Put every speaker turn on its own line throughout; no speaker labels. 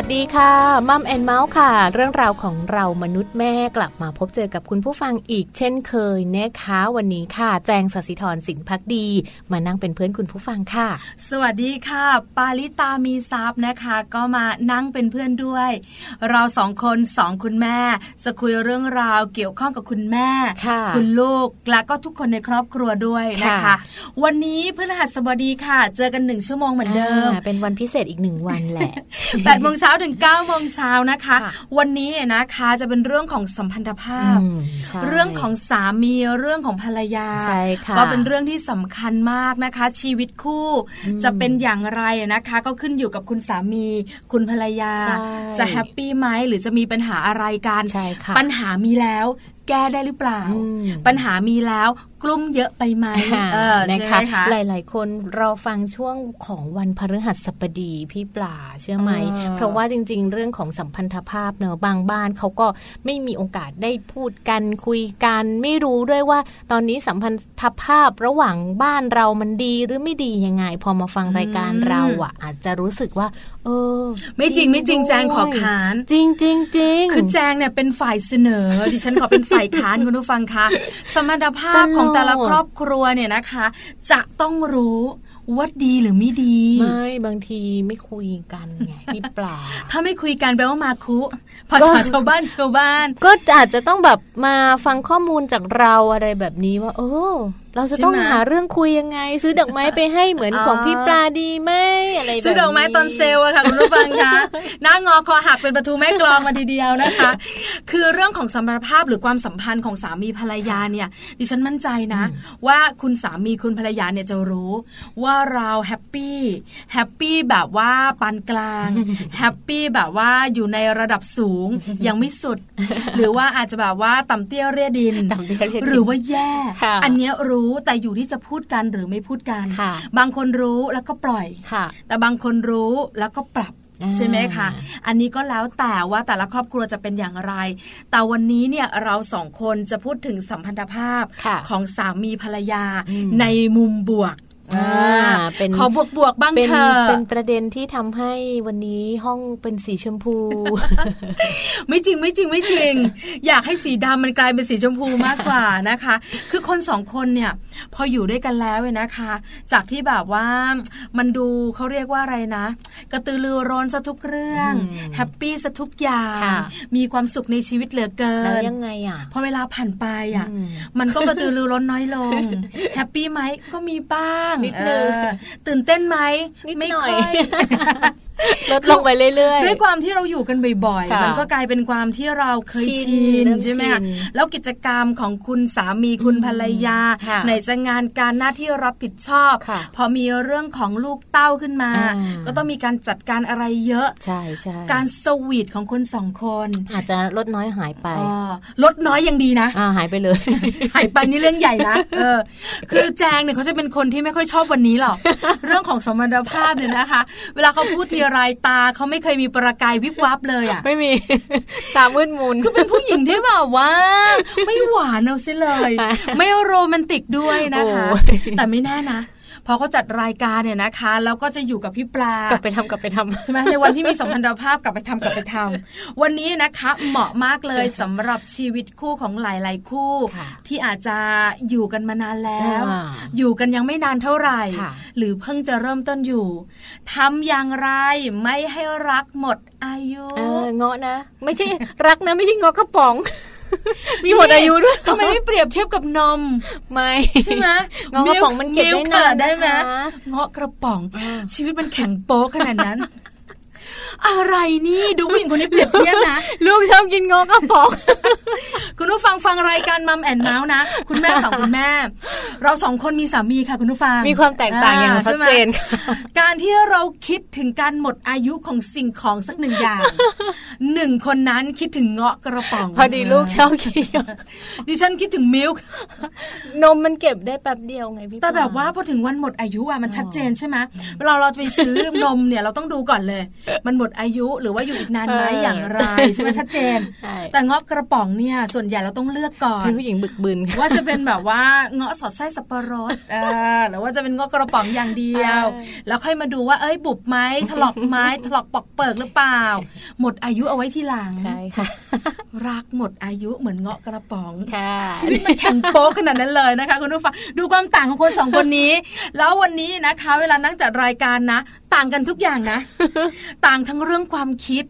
วัสดีค่ะมัมแอนเมาส์ค่ะ เรื่องราวของเรามนุษย์แม่กลับมาพบเจอกับคุณผู้ฟังอีกเช่นเคยนะคะวันนี้ค่ะ แจงสศิธรสินพักดี มานั่งเป็นเพื่อนคุณผู้ฟังค่ะ
สวัสดีค่ะ ปาลิตามีซับนะคะ ก็มานั่งเป็นเพื่อนด้วย เราสองคนสองคุณแม่ จะคุยเรื่องราวเกี่ยวข้องกับคุณแม่คุณลูกและก็ทุกคนในครอบครัวด้วยนะคะ วันนี้พฤหัสบดีค่ะ เจอกันหนึ่งชั่วโมงเหมือนเดิม
เป็นวันพิเศษอีกหนึ่งวันแหละ
แปดโมงเช้าถึง9ก้าโมงเช้านะคะ วันนี้นะคะจะเป็นเรื่องของสัมพันธภาพ เรื่องของสามีเรื่องของภรรยา ก็เป็นเรื่องที่สำคัญมากนะคะ ชีวิตคู่จะเป็นอย่างไรนะคะ ก็ขึ้นอยู่กับคุณสามี คุณภรรยา จะแฮปปี้ไหมหรือจะมีปัญหาอะไรกันปัญหามีแล้วแก้ได้หรือเปล่า ปัญหามีแล้ว กลุ้มเยอะไปไหม
นะคะหลาย ๆ คนเราฟังช่วงของวันพฤหัสบดีพี่ปลาเชื่อไหม เพราะว่าจริง ๆ เรื่องของสัมพันธภาพเนอะบางบ้านเขาก็ไม่มีโอกาสได้พูดกันคุยกันไม่รู้ด้วยว่า ตอนนี้สัมพันธภาพระหว่างบ้านเรามันดีหรือไม่ดียังไง พอมาฟังรายการเราอะ อาจจะรู้สึกว่า เออ
ไม่จริงไม่จริงแจงขอขาน
จริงจริงจริง
คือแจงเนี่ยเป็นฝ่ายเสนอดิฉันขอเป็นฝ่ายค้านคุณผู้ฟังคะสมรรถภาพของแต่ละครอบครัวเนี่ยนะคะ จะต้องรู้ว่าดีหรือไม่ดี
ไม่บางทีไม่คุยกันไงพี่ปลา
ถ้าไม่คุยกันแปลว่ามาคุภาษาชาวบ้านชาวบ้าน
ก็อาจจะต้องแบบมาฟังข้อมูลจากเราอะไรแบบนี้ว่า โอ้ เราจะต้องหาเรื่องคุยยังไง ซื้อดอกไม้ไปให้เหมือนของพี่ปลาดีไหมอะไรแบบ
ซื้อดอกไม้ตอนเซลอะค่ะคุณผู้ฟังคะหน้างอคอหักเป็นประตูแม่กลองมาทีเดียวนะคะ คือเรื่องของสมรรถภาพหรือความสัมพันธ์ของสามีภรรยาเนี่ยดิฉันมั่นใจนะ ว่าคุณสามีคุณภรรยาเนี่ยจะรู้ว่าเรา happy happy แบบว่าปานกลาง happy แบบว่าอยู่ในระดับสูงยังไม่สุด หรือว่าอาจจะแบบว่าต่ำเตี้ยเรียดิน หรือว่าแย่ อันนี้รู้แต่อยู่ที่จะพูดกันหรือไม่พูดกัน บางคนรู้แล้วก็ปล่อยแต่บางคนรู้แล้วก็ปรับใช่ไหมคะ อันนี้ก็แล้วแต่ว่าแต่ละครอบครัวจะเป็นอย่างไร แต่วันนี้เนี่ยเราสองคนจะพูดถึงสัมพันธภาพของสามีภรรยาในมุมบวก เป็นขอบวกบวกบ้างเถอะ
เป็นประเด็นที่ทำให้วันนี้ห้องเป็นสีชมพู
ไม่จริงไม่จริงไม่จริง อยากให้สีดำมันกลายเป็นสีชมพูมากกว่านะคะ คือคนสองคนเนี่ยพออยู่ด้วยกันแล้วเว้นะคะ จากที่แบบว่ามันดูเขาเรียกว่าอะไรนะ กระตือรือร้นซะทุกเรื่อง happy ซะทุกอย่างมีความสุขในชีวิตเหลือเกิน
แล้วยังไงอะ
พอเวลาผ่านไปอะมันก็กระตือรือร้นน้อยลง happy ไหมก็มีบ้าง
นิดนึง
ตื่นเต้นไหม
ไม่ค่อย ลดลงไปเรื่อย
ๆ ด้วยความที่เราอยู่กันบ่อยๆ มันก็กลายเป็นความที่เราเคยชินใช่ไหมคะแล้วกิจกรรมของคุณสามีคุณภรรยาในจะงานการหน้าที่รับผิดชอบ พอมีเรื่องของลูกเต้าขึ้นมา ก็ต้องมีการจัดการอะไรเยอะ
ใช่ใช่
การสวีทของคนสองคน
อาจจะลดน้อยหายไป
ลดน้อยยังดีนะ
หายไปเลย
หายไปนี่เรื่องใหญ่นะเออ คือแจงเนี่ยเขาจะเป็นคนที่ไม่ค่อยชอบวันนี้หรอกเรื่องของสมรรถภาพเนี่ยนะคะ เวลาเขาพูดทีไรตาเขาไม่เคยมีประกายวิบวับเลยอะ
ไม่มีตามืดมุน
คือเป็นผู้หญิงที่แบบว่า ไม่หวานเอาซิเลย ไม่โรแมนติกด้วยนะคะ แต่ไม่แน่นะ พอเขาจัดรายการเนี่ยนะคะ แล้วก็จะอยู่กับพี่ปลา
กลับไปทำกลับไปทำ
ใช่ไหมในวันที่มีสัมพันธภาพกลับไปทำกลับไปทำวันนี้นะคะเหมาะมากเลยสำหรับชีวิตคู่ของหลาย ๆ คู่ ที่อาจจะอยู่กันมานานแล้ว อยู่กันยังไม่นานเท่าไหร่ หรือเพิ่งจะเริ่มต้นอยู่ทำอย่างไรไม่ให้รักหมดอายุ
เงาะนะ ไม่ใช่รักนะไม่ใช่เงาะกระป๋อง มีหมดอายุด้วย
ทำไมไม่เปรียบเทียบกับนม
ไม่
ใช่ไหม
เงาะกระป๋องมันเก็บได้นาน
ได้ไหมเงาะกระป๋องชีวิตมันแข็งโป๊กขนาดนั้น อะไรนี่ดูผู้หญิงคนนี้เปรียบเทียบนะ
ลูกชอบกินงอกระป๋อง
คุณผู้ฟังฟังรายการมัมแอนเมาส์นะ คุณแม่สองคุณแม่ เราสองคนมีสามีค่ะคุณผู้ฟัง
มีความแตกต่างอย่างชัดเจน
การที่เราคิดถึงการหมดอายุของสิ่งของสักหนึ่งอย่างหนึ่งคนนั้นคิดถึงเงาะกระป๋อง
พอดีลูกชอบกิน
ดิฉันคิดถึงมิลค์
นมมันเก็บได้แป๊บเดียวไงพี่
แต่แบบว่าพอถึงวันหมดอายุอะมันชัดเจนใช่ไหมเวลาเราไปซื้อนมเนี่ยเราต้องดูก่อนเลย มันหมดอายุ หรือว่าอยู่อีกนานไหมอย่างไรใช่ไหมชัดเจน แต่เงาะกระป๋องเนี่ยส่วนใหญ่เราต้องเลือกก่อน
เป็นผู้หญิงบึกบึน
ว่าจะเป็นแบบว่าเงาะสอดไส้สับปะรดหรือว่าจะเป็นเงาะกระป๋องอย่างเดียว แล้วค่อยมาดูว่าเอ้ยบุบไหมถลอกไหมถลอกปอกเปิกหรือเปล่า หมดอายุเอาไว้ทีหลัง
ใช่ค่ะ
รักหมดอายุเหมือนเงาะกระป๋องชีวิตมันแข็งโป๊กขนาดนั้นเลยนะคะคุณผู้ฟังดูความต่างของคนสองคนนี้ แล้ววันนี้นะคะ เวลานั่งจัดรายการนะ ต่างกันทุกอย่างนะ ต่างทั้งเรื่องความคิด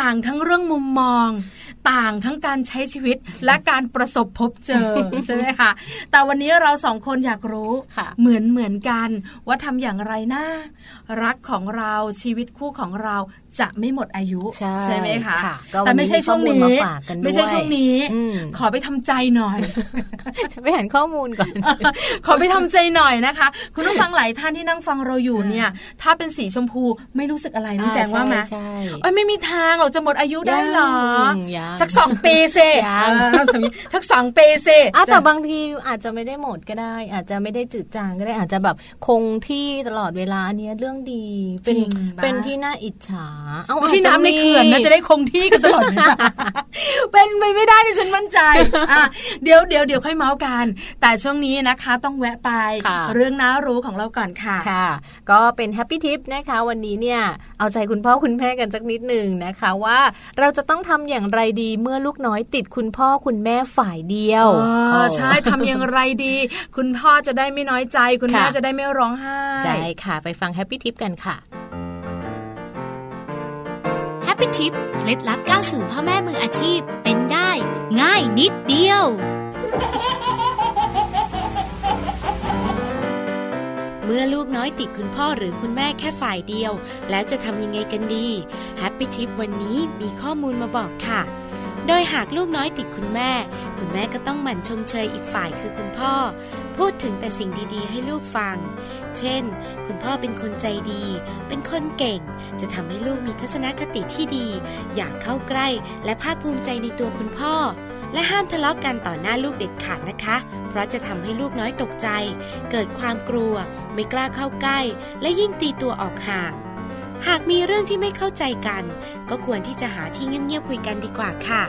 ต่างทั้งเรื่องมุมมอง ต่างทั้งการใช้ชีวิตและการประสบพบเจอใช่ไหมคะแต่วันนี้เราสองคนอยากรู้เหมือนเหมือนกัน ว่าทำอย่างไรนะรักของเราชีวิตคู่ของเราจะไม่หมดอายุใช่ไหมคะ แต่ไม่ใช่ช่วงนี้ ไม่ใช่ช่วงนี้ ขอไปทำใจหน่อย
ไปหันข้อมูลก่อน
ขอไปทำใจหน่อยนะคะ คุณผู้ฟังหลายท่านที่นั่งฟังเราอยู่เนี่ย ถ้าเป็นสีชมพูไม่รู้สึกอะไรน้องแจงว่าไหมใช่ไม่มีทางเราจะหมดอายุได้หรอ สักสองปีสิทักสองปีสิ
แต่บางทีอาจจะไม่ได้หมดก็ได้ อาจจะไม่ได้จืดจางก็ได้อาจจะแบบคงที่ตลอดเวลาอันนี้เรื่องดี เป็นเป็นที่น่าอิจฉา
เอาไม่ใช่น้ำในเขื่อนนะจะได้คงที่กันตลอดเป็นไปไม่ได้ที่ฉันมั่นใจอะเดี๋ยวเดี๋ยวเดี๋ยวค่อยเมาส์กัน แต่ช่วงนี้นะคะต้องแวะไปเรื่องน่ารู้ของเราก่อนค่ะ
ค่ะ ก็เป็น happy tip นะคะ วันนี้เนี่ยเอาใจคุณพ่อคุณแม่กันสักนิดหนึ่งนะคะว่าเราจะต้องทำอย่างไรดีเมื่อลูกน้อยติดคุณพ่อคุณแม่ฝ่ายเดียว
อ๋อใช่ทำอย่างไรดี คุณพ่อจะได้ไม่น้อยใจ คุณแม่จะได้ไม่ร้องไห้
ใช่ค่ะ ไปฟัง happy tip กันค่ะ
happy tip เคล็ดลับก้าวสู่พ่อแม่มืออาชีพเป็นได้ ง่ายนิดเดียว เมื่อลูกน้อยติดคุณพ่อหรือคุณแม่แค่ฝ่ายเดียว แล้วจะทำยังไงกันดีแฮปปี้ทิปวันนี้มีข้อมูลมาบอกค่ะ โดยหากลูกน้อยติดคุณแม่ คุณแม่ก็ต้องหมั่นชมเชยอีกฝ่ายคือคุณพ่อ พูดถึงแต่สิ่งดีๆ ให้ลูกฟัง เช่น คุณพ่อเป็นคนใจดี เป็นคนเก่ง จะทำให้ลูกมีทัศนคติที่ดี อยากเข้าใกล้และภาคภูมิใจในตัวคุณพ่อและห้ามทะเลาะกกันต่อหน้าลูกเด็ดขาดนะคะ เพราะจะทำให้ลูกน้อยตกใจ เกิดความกลัว ไม่กล้าเข้าใกล้ และยิ่งตีตัวออกห่าง หากมีเรื่องที่ไม่เข้าใจกัน ก็ควรที่จะหาที่เงียบๆคุยกันดีกว่าค่ะ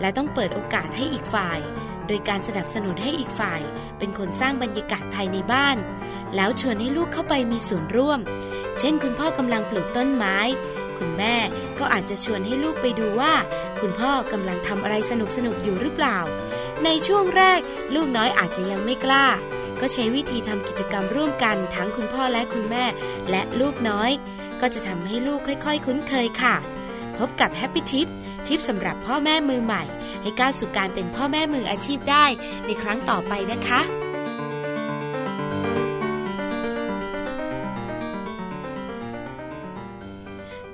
และต้องเปิดโอกาสให้อีกฝ่าย โดยการสนับสนุนให้อีกฝ่าย เป็นคนสร้างบรรยากาศภายในบ้าน แล้วชวนให้ลูกเข้าไปมีส่วนร่วม เช่น คุณพ่อกำลังปลูกต้นไม้ คุณแม่ก็อาจจะชวนให้ลูกไปดูว่า คุณพ่อกำลังทำอะไรสนุกสนุกอยู่หรือเปล่า ในช่วงแรก ลูกน้อยอาจจะยังไม่กล้า ก็ใช้วิธีทำกิจกรรมร่วมกันทั้งคุณพ่อและคุณแม่ และลูกน้อย ก็จะทำให้ลูกค่อย ๆ คุ้นเคยค่ะ พบกับแฮปปี้ทิปทิปสำหรับพ่อแม่มือใหม่ ให้ก้าวสู่การเป็นพ่อแม่มืออาชีพได้ในครั้งต่อไปนะคะ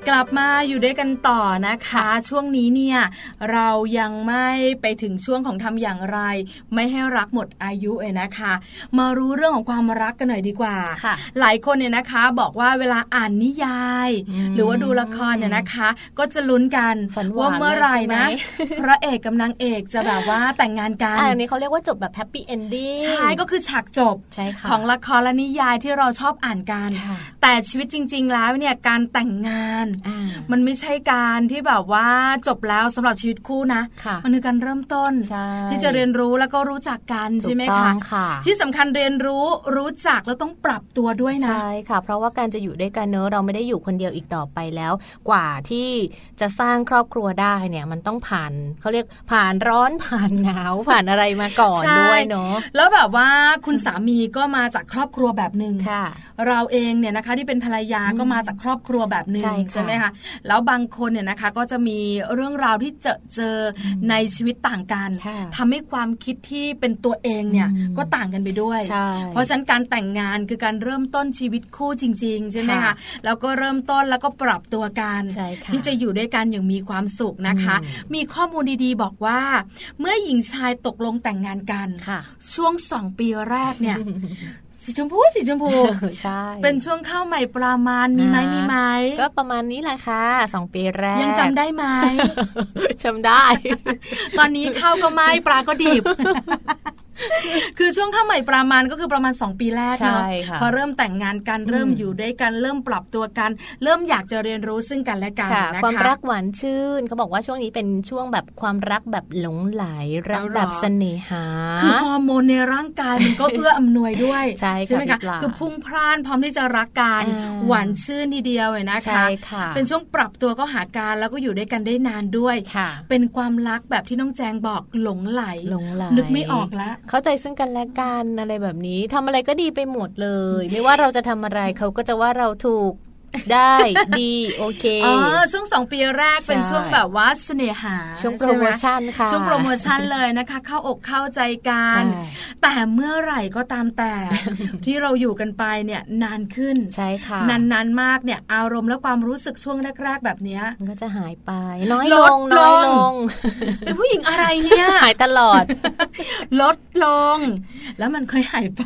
กลับมาอยู่ด้วยกันต่อนะคะ ช่วงนี้เนี่ยเรายังไม่ไปถึงช่วงของทำอย่างไร ไม่ให้รักหมดอายุเองนะคะ มารู้เรื่องของความรักกันหน่อยดีกว่า หลายคนเนี่ยนะคะบอกว่าเวลาอ่านนิยาย หรือว่าดูละครเนี่ยนะคะ ก็จะลุ้นกันว่าเมื่อไหร่นะพระเอกกับนางเอกจะแบบว่าแต่งงานกัน
อันนี้เขาเรียกว่าจบแบบแฮปปี้เอนดิ้งใช่
ก็คือฉากจบของละครและนิยายที่เราชอบอ่านกัน แต่ชีวิตจริง ๆ แล้วเนี่ยการแต่งงานมันไม่ใช่การที่แบบว่าจบแล้วสำหรับชีวิตคู่นะมันคือการเริ่มต้น ที่จะเรียนรู้แล้วก็รู้จักกันใช่ไหมคะที่สำคัญเรียนรู้รู้จักแล้วต้องปรับตัวด้วยนะใช่
ค่ะ เพราะว่าการจะอยู่ด้วยกันเนอะเราไม่ได้อยู่คนเดียวอีกต่อไปแล้ว กว่าที่จะสร้างครอบครัวได้เนี่ยมันต้องผ่านเขาเรียกผ่านร้อนผ่านหนาวผ่านอะไรมาก่อนด้วยเนาะแล้
วแบบว่าคุณสามีก็มาจากครอบครัวแบบหนึ่งเราเองเนี่ยนะคะที่เป็นภรรยาก็มาจากครอบครัวแบบหนึ่งใช่ไหมคะแล้วบางคนเนี่ยนะคะก็จะมีเรื่องราวที่เจอเจอในชีวิตต่างกันทำให้ความคิดที่เป็นตัวเองเนี่ยก็ต่างกันไปด้วย เพราะฉะนั้นการแต่งงานคือการเริ่มต้นชีวิตคู่จริง ๆ ใช่ไหมคะแล้วก็เริ่มต้นแล้วก็ปรับตัวกันที่จะอยู่ด้วยกันอย่างมีความสุขนะคะ มีข้อมูลดีๆ บอกว่า เมื่อหญิงชายตกลงแต่งงานกันช่วงสองปีแรกเนี่ย สีชมพูสีชมพูใช่เป็นช่วงเข้าใหม่ประมาณมีไหมมีไหม
ก็ประมาณนี้แหละค่ะสองปีแรก
ยังจำได้ไหม
จำได้
ตอนนี้เข้าก็ไม่ปลาก็ดิบ คือช่วงข้าใหม่ประมาณก็คือประมาณ 2 ปีแรกเนาะพอเริ่มแต่งงานกันเริ่มอยู่ด้วยกันเริ่มปรับตัวกัน เริ่มอยากจะเรียนรู้ซึ่งกันและกันนะคะ
ความรักหวานชื่นเขาบอกว่าช่วงนี้เป็นช่วงแบบความรักแบบหลงไหลรักแบบเสน่หา
คือฮอร์โมนในร่างกายมันก็เอื้ออำนวยด้วยใช่ไหมคะคือพุ่งพล่านพร้อมที่จะรักกันหวานชื่นทีเดียวเลยนะคะเป็นช่วงปรับตัวก็หาการแล้วก็อยู่ด้วยกันได้นานด้วย เป็นความรักแบบที่น้องแจงบอกหลงไหลนึกไม่ออกแล้ว
เข้าใจซึ่งกันและกันอะไรแบบนี้ทำอะไรก็ดีไปหมดเลย ไม่ว่าเราจะทำอะไรเขาก็จะว่าเราถูก ได้ดีโอเค
อ๋อช่วงสองปีแรกเป็นช่วงแบบว่าเสน่หา
ช่วงโปรโมชั่นค่ะ
ช่วงโปรโมชั่นเลยนะคะ เข้าอกเข้าใจกันแต่เมื่อไหร่ก็ตามแต่ ที่เราอยู่กันไปเนี่ยนานขึ้น
ใช่ค่ะ
นานๆมากเนี่ยอารมณ์และความรู้สึกช่วงแรก ๆ แบบเนี้ย
ก็จะหายไป น้อยลงน้อยลง
เป็นผู้หญิงอะไรเนี่ย
หายตลอด
ลดลง แล้วมันค่อยหายไป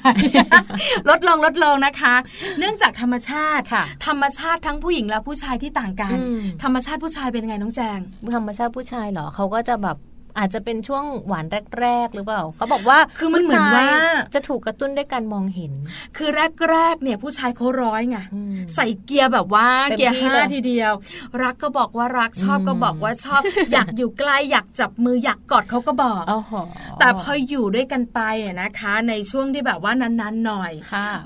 ลดลงลดลงนะคะ เนื่องจากธรรมชาติธรรมชาติทั้งผู้หญิงและผู้ชายที่ต่างกัน ธรรมชาติผู้ชายเป็นไงน้องแจง
ธรรมชาติผู้ชายเหรอเขาก็จะแบบ อาจจะเป็นช่วงหวานแรก ๆ หรือเปล่าเขาบอกว่า
คือมันเหมือนว่า
จะถูกกระตุ้นด้วยการมองเห็น
คือแรกๆเนี่ยผู้ชายเขาร้อยไงใส่เกียร์แบบว่าเกียร์ห้าทีเดียว รักก็บอกว่ารักชอบก็บอกว่าชอบ อยากอยู่ใกล้อยากจับมืออยากกอดเขาก็บอกแต่พออยู่ด้วยกันไปนะคะ ในช่วงที่แบบว่านานๆหน่อย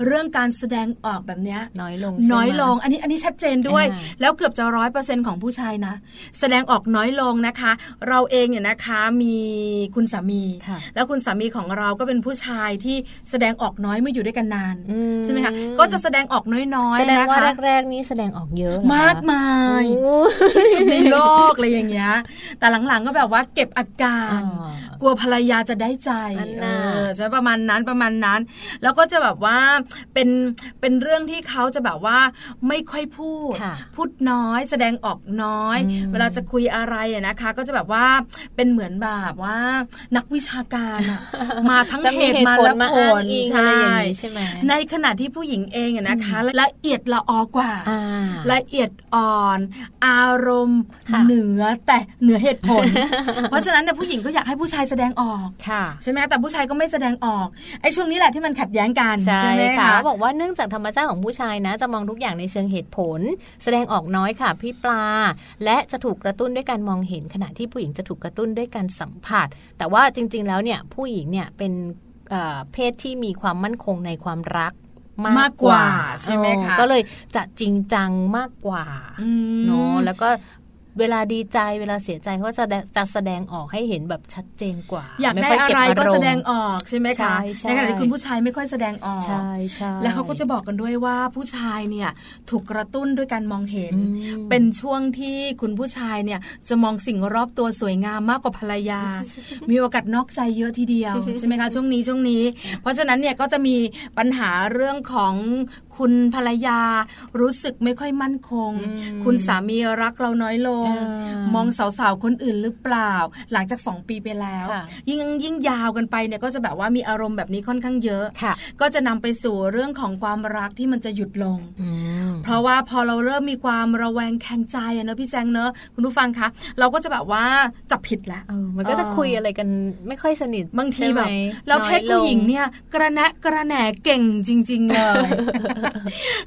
เรื่องการแสดงออกแบบเนี้ย
น้อยลง
น้อยลง อันนี้อันนี้ชัดเจนด้วย แล้วเกือบจะร้อยเปอร์เซ็นของผู้ชายนะ แสดงออกน้อยลงนะคะ เราเองเนี่ยนะคะมีคุณสามี แล้วคุณสามีของเราก็เป็นผู้ชายที่แสดงออกน้อยเมื่ออยู่ด้วยกันนานใช่ไหมคะก็จะแสดงออกน้อยๆแส
ดงว่าแรกๆนี้แสดงออกเยอะ
มากมายที่สุดในโลกอะไรอย่างเงี้ยแต่หลังๆก็แบบว่าเก็บอาการกลัวภรรยาจะได้ใจเออใช่ประมาณนั้นประมาณนั้น แล้วก็จะแบบว่าเป็นเป็นเรื่องที่เขาจะแบบว่าไม่ค่อยพูด พูดน้อย แสดงออกน้อย เวลาจะคุยอะไรนะคะ ก็จะแบบว่าเป็นเหมือนแบบว่านักวิชาการมาทั้งเหตุมาและผล
ใช่ใช่ไหม
ในขณะที่ผู้หญิงเองนะคะละเอียดละออกว่า ละเอียดอ่อน อารมณ์เหนือแต่เหนือเหตุผล เพราะฉะนั้นเนี่ยผู้หญิงก็อยากให้ผู้ชายแสดงออก
ค่ะ
ใช่ไหมแต่ผู้ชายก็ไม่แสดงออกไอ้ช่วงนี้แหละที่มันขัดแย้งกัน
ใช่ไหมคะบอกว่าเนื่องจากธรรมชาติของผู้ชายนะ จะมองทุกอย่างในเชิงเหตุผล แสดงออกน้อยค่ะพี่ปลา และจะถูกกระตุ้นด้วยการมองเห็นขณะที่ผู้หญิงจะถูกกระตุ้นด้วยการสัมผัส แต่ว่าจริง ๆ แล้วเนี่ยผู้หญิงเนี่ยเป็นเพศที่มีความมั่นคงในความรักมากกว่าใช่ไหมคะก็เลยจะจริงจังมากกว่าเนาะแล้วก็ เวลาดีใจเวลาเสียใจเขาจะจะแสดงออกให้เห็นแบบชัดเจนกว่า
อยากได้อะไรก็แสดงออกใช่ไหมคะในขณะที่คุณผู้ชายไม่ค่อยแสดงออก
ใช่ใช่
แล้วเขาก็จะบอกกันด้วยว่าผู้ชายเนี่ยถูกกระตุ้นด้วยการมองเห็น เป็นช่วงที่คุณผู้ชายเนี่ยจะมองสิ่งรอบตัวสวยงามมากกว่าภรรยา มีโอกาสนอกใจเยอะทีเดียวใช่ไหมคะช่วงนี้ช่วงนี้ เพราะฉะนั้นเนี่ยก็จะมีปัญหาเรื่องของ คุณภรรยารู้สึกไม่ค่อยมั่นคง คุณสามีรักเราน้อยลง มองสาวๆคนอื่นหรือเปล่า หลังจากสองปีไปแล้ว ยิ่งยิ่งยาวกันไปเนี่ยก็จะแบบว่ามีอารมณ์แบบนี้ค่อนข้างเยอะก็จะนำไปสู่เรื่องของความรักที่มันจะหยุดลง เพราะว่าพอเราเริ่มมีความระแวงแข็งใจเนอะพี่แจงเนอะคุณผู้ฟังคะเราก็จะแบบว่าจับผิดแล้ว
มันก็จะคุยอะไรกันไม่ค่อยสนิท
บางทีแบบเราเพศผู้หญิงเนี่ยกระแนะกระแหน่เก่งจริง ๆ เลย